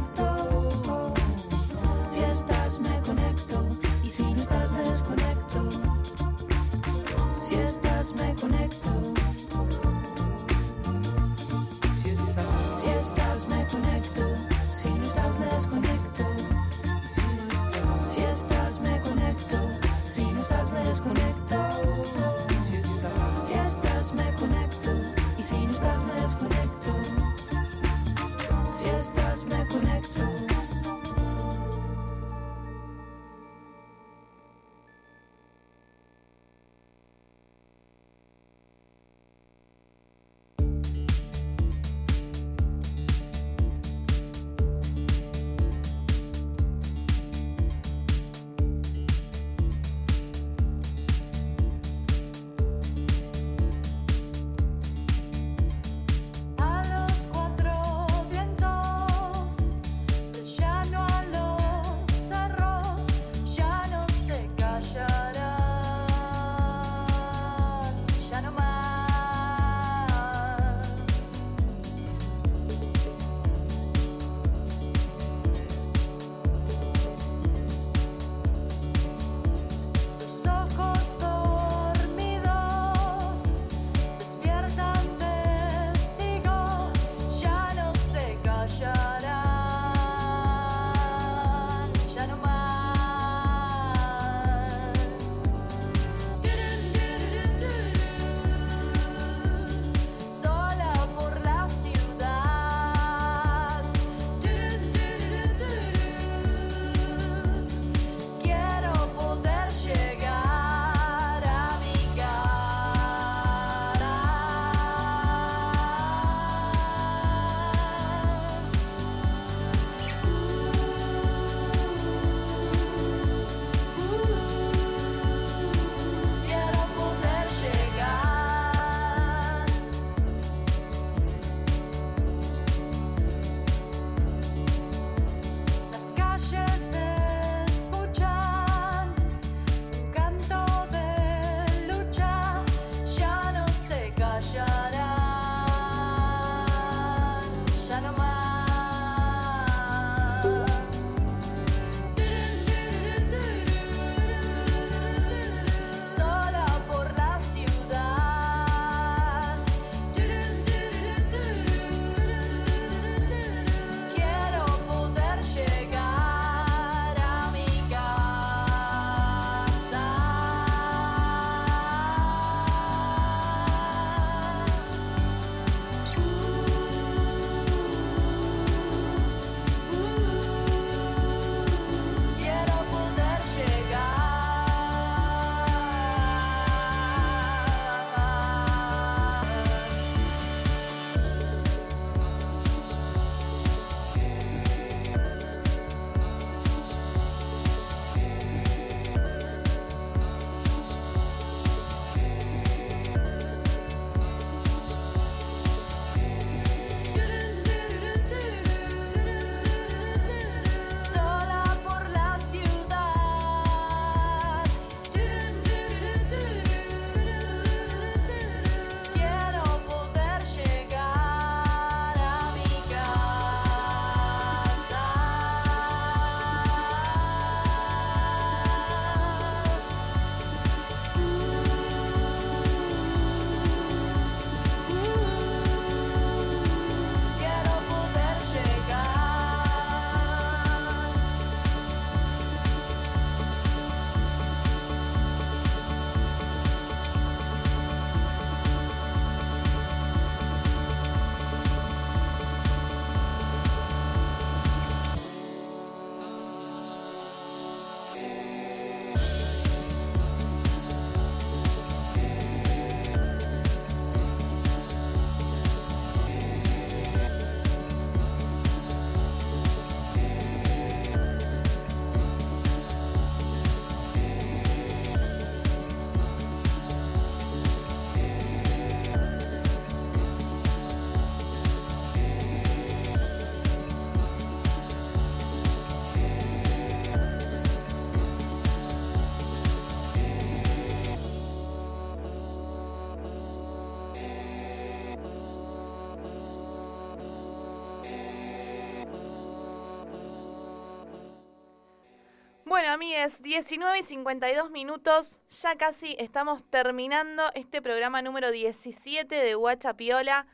Amigues, 19 y 52 minutos, ya casi estamos terminando este programa número 17 de Guacha Piola.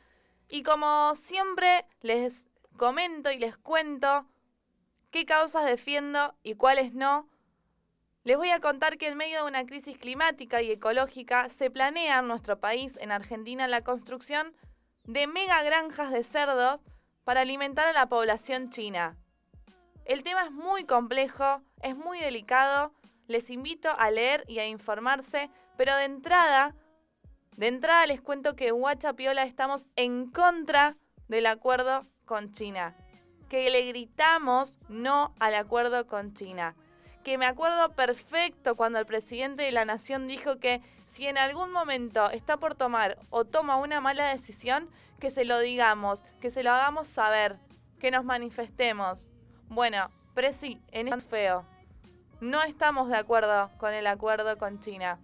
Y como siempre, les comento y les cuento qué causas defiendo y cuáles no. Les voy a contar que en medio de una crisis climática y ecológica se planea en nuestro país, en Argentina, la construcción de mega granjas de cerdos para alimentar a la población china. El tema es muy complejo, es muy delicado, les invito a leer y a informarse, pero de entrada, de entrada les cuento que en Huachapiola estamos en contra del acuerdo con China, que le gritamos no al acuerdo con China, que me acuerdo perfecto cuando el presidente de la nación dijo que si en algún momento está por tomar o toma una mala decisión, que se lo digamos, que se lo hagamos saber, que nos manifestemos. Bueno, Presi, en esto feo. No estamos de acuerdo con el acuerdo con China.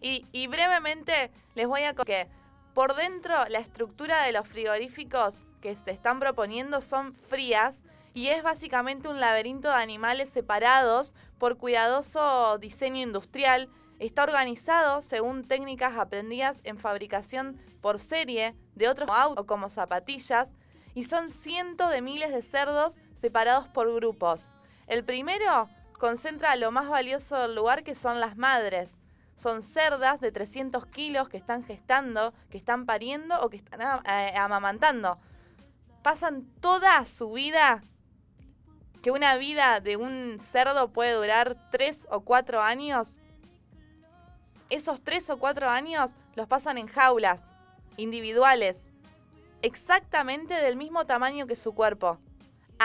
Y, y brevemente les voy a que por dentro la estructura de los frigoríficos que se están proponiendo son frías y es básicamente un laberinto de animales separados por cuidadoso diseño industrial. Está organizado según técnicas aprendidas en fabricación por serie de otros autos como zapatillas y son cientos de miles de cerdos separados por grupos. El primero concentra lo más valioso del lugar que son las madres. Son cerdas de 300 kilos que están gestando, que están pariendo o que están amamantando. Pasan toda su vida, que una vida de un cerdo puede durar 3 o 4 años. Esos 3 o 4 años los pasan en jaulas individuales, exactamente del mismo tamaño que su cuerpo.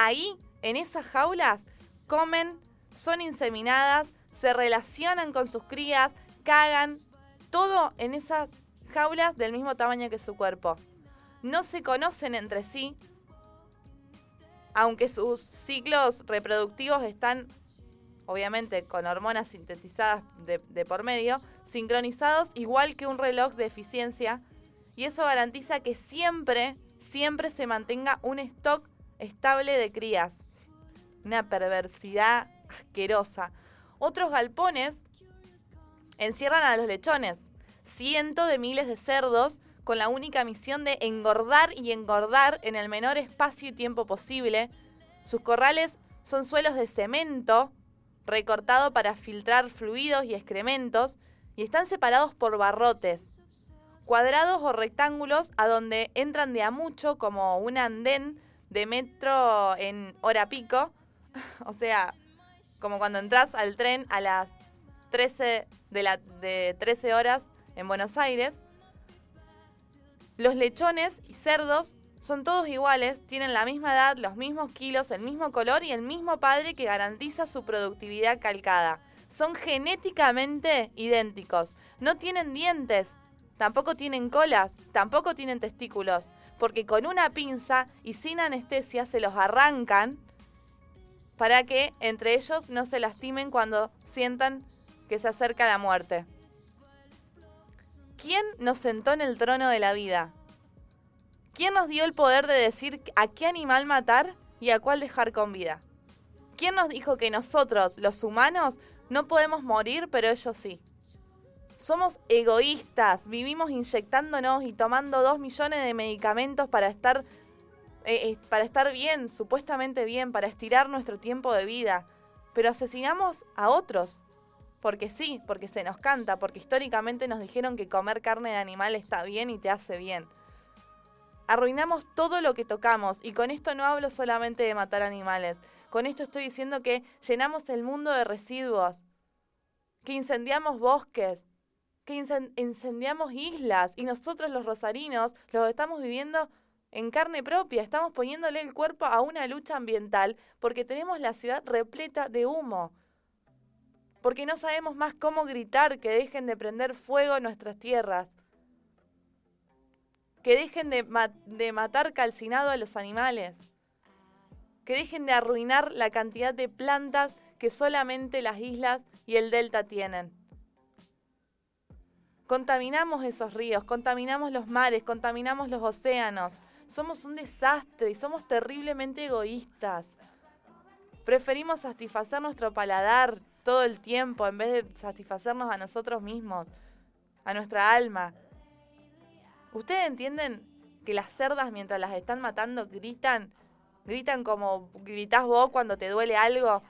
Ahí, en esas jaulas, comen, son inseminadas, se relacionan con sus crías, cagan, todo en esas jaulas del mismo tamaño que su cuerpo. No se conocen entre sí, aunque sus ciclos reproductivos están, obviamente, con hormonas sintetizadas de, por medio, sincronizados igual que un reloj de eficiencia y eso garantiza que siempre, siempre se mantenga un stock estable de crías. Una perversidad asquerosa. Otros galpones encierran a los lechones, cientos de miles de cerdos con la única misión de engordar y engordar en el menor espacio y tiempo posible. Sus corrales son suelos de cemento recortado para filtrar fluidos y excrementos y están separados por barrotes cuadrados o rectángulos a donde entran de a mucho como un andén de metro en hora pico. o sea, como cuando entras al tren a las 13 de, la, de 13 horas en Buenos Aires. Los lechones y cerdos son todos iguales, tienen la misma edad, los mismos kilos, el mismo color y el mismo padre que garantiza su productividad calcada. Son genéticamente idénticos, no tienen dientes, tampoco tienen colas, tampoco tienen testículos, porque con una pinza y sin anestesia se los arrancan para que entre ellos no se lastimen cuando sientan que se acerca la muerte. ¿Quién nos sentó en el trono de la vida? ¿Quién nos dio el poder de decir a qué animal matar y a cuál dejar con vida? ¿Quién nos dijo que nosotros, los humanos, no podemos morir, pero ellos sí? Somos egoístas, vivimos inyectándonos y tomando dos millones de medicamentos para estar, eh, eh, para estar bien, supuestamente bien, para estirar nuestro tiempo de vida. Pero asesinamos a otros, porque sí, porque se nos canta, porque históricamente nos dijeron que comer carne de animal está bien y te hace bien. Arruinamos todo lo que tocamos y con esto no hablo solamente de matar animales, con esto estoy diciendo que llenamos el mundo de residuos, que incendiamos bosques, que incendiamos islas y nosotros los rosarinos los estamos viviendo en carne propia, estamos poniéndole el cuerpo a una lucha ambiental porque tenemos la ciudad repleta de humo, porque no sabemos más cómo gritar que dejen de prender fuego nuestras tierras, que dejen de, de matar calcinado a los animales, que dejen de arruinar la cantidad de plantas que solamente las islas y el delta tienen. Contaminamos esos ríos, contaminamos los mares, contaminamos los océanos. Somos un desastre y somos terriblemente egoístas. Preferimos satisfacer nuestro paladar todo el tiempo en vez de satisfacernos a nosotros mismos, a nuestra alma. ¿Ustedes entienden que las cerdas mientras las están matando gritan? Gritan como gritás vos cuando te duele algo.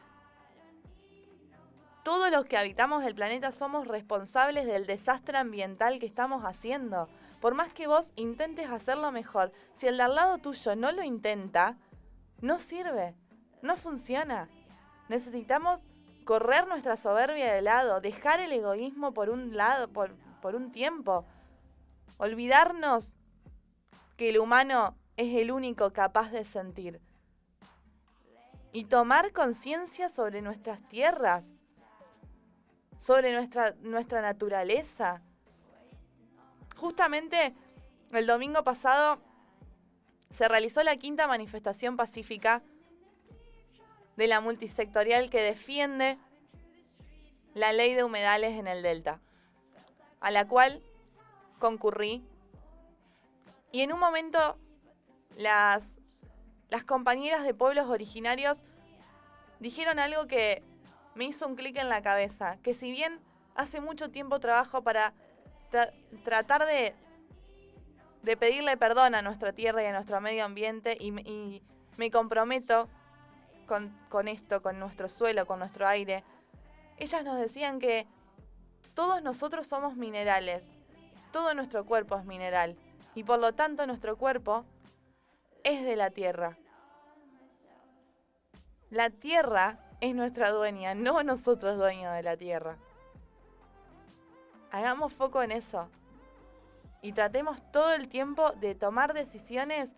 Todos los que habitamos el planeta somos responsables del desastre ambiental que estamos haciendo. Por más que vos intentes hacerlo mejor, si el de al lado tuyo no lo intenta, no sirve, no funciona. Necesitamos correr nuestra soberbia de lado, dejar el egoísmo por un lado, por, por un tiempo, olvidarnos que el humano es el único capaz de sentir y tomar conciencia sobre nuestras tierras, sobre nuestra, nuestra naturaleza. Justamente el domingo pasado se realizó la quinta manifestación pacífica de la multisectorial que defiende la ley de humedales en el delta, a la cual concurrí. Y en un momento las, las compañeras de pueblos originarios dijeron algo que me hizo un clic en la cabeza, que si bien hace mucho tiempo trabajo para tra- tratar de, de pedirle perdón a nuestra tierra y a nuestro medio ambiente y me comprometo con, con esto, con nuestro suelo, con nuestro aire, ellas nos decían que todos nosotros somos minerales, todo nuestro cuerpo es mineral y por lo tanto nuestro cuerpo es de la tierra. La tierra es nuestra dueña, no nosotros dueños de la tierra. Hagamos foco en eso y tratemos todo el tiempo de tomar decisiones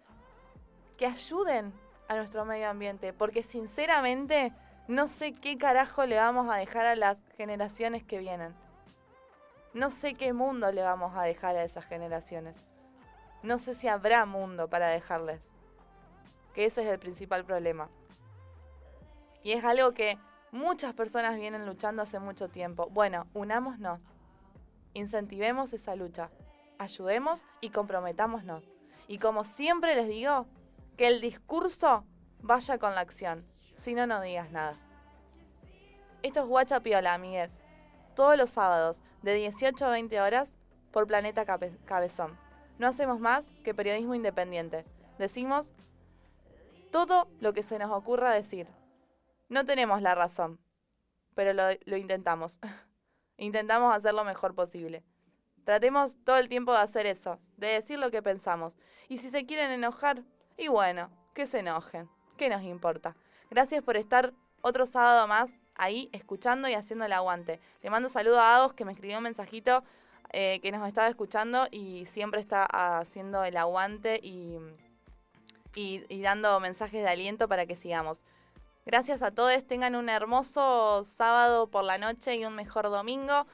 que ayuden a nuestro medio ambiente, porque sinceramente no sé qué carajo le vamos a dejar a las generaciones que vienen. No sé qué mundo le vamos a dejar a esas generaciones. No sé si habrá mundo para dejarles. Que ese es el principal problema. Y es algo que muchas personas vienen luchando hace mucho tiempo. Bueno, unámonos. Incentivemos esa lucha. Ayudemos y comprometámonos. Y como siempre les digo, que el discurso vaya con la acción. Si no, no digas nada. Esto es Guacha Piola, amigues. Todos los sábados, de 18 a 20 horas, por Planeta Cabe- Cabezón. No hacemos más que periodismo independiente. Decimos todo lo que se nos ocurra decir. No tenemos la razón, pero lo, intentamos. intentamos hacer lo mejor posible. Tratemos todo el tiempo de hacer eso, de decir lo que pensamos. Y si se quieren enojar, y bueno, que se enojen. ¿Qué nos importa? Gracias por estar otro sábado más ahí escuchando y haciendo el aguante. Le mando saludo a Agos que me escribió un mensajito eh, que nos estaba escuchando y siempre está haciendo el aguante y, y dando mensajes de aliento para que sigamos. Gracias a todos, tengan un hermoso sábado por la noche y un mejor domingo.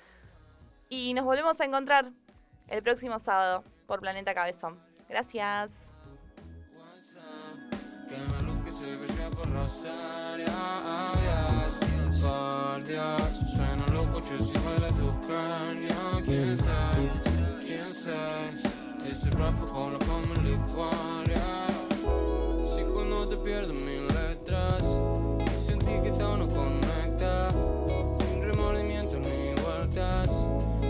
Y nos volvemos a encontrar el próximo sábado por Planeta Cabezón. Gracias. Sentí que todo no conecta. Sin remordimiento ni vueltas.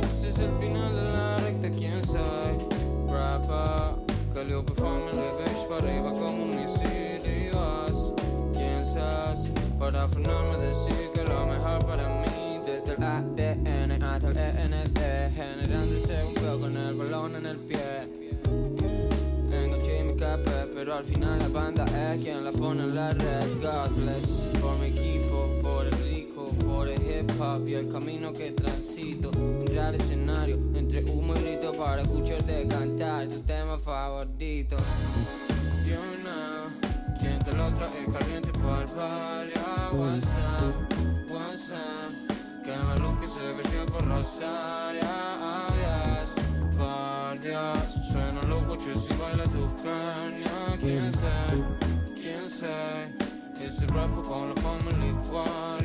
Ese es el final de la recta, quién sabe. Rapper, Calliope Family, ves para arriba como un misil y vas. ¿Quién sabes? Para frenarme decir que lo mejor para mí desde el ADN hasta el END generándose un poco con el balón en el pie. Pero al final la banda es quien la pone en la red. God bless por mi equipo, por el rico, por el hip hop y el camino que transito. Entrar al escenario entre humo y grito para escucharte cantar tu tema favorito. You know, quien te lo trae caliente por el barrio. WhatsApp, WhatsApp, que la luz que se veía por Rosario. Adiós, por Dios, suena baila tu cráneo. ¿Quién sabe? ¿Quién sabe? Ese rap con la familia igual.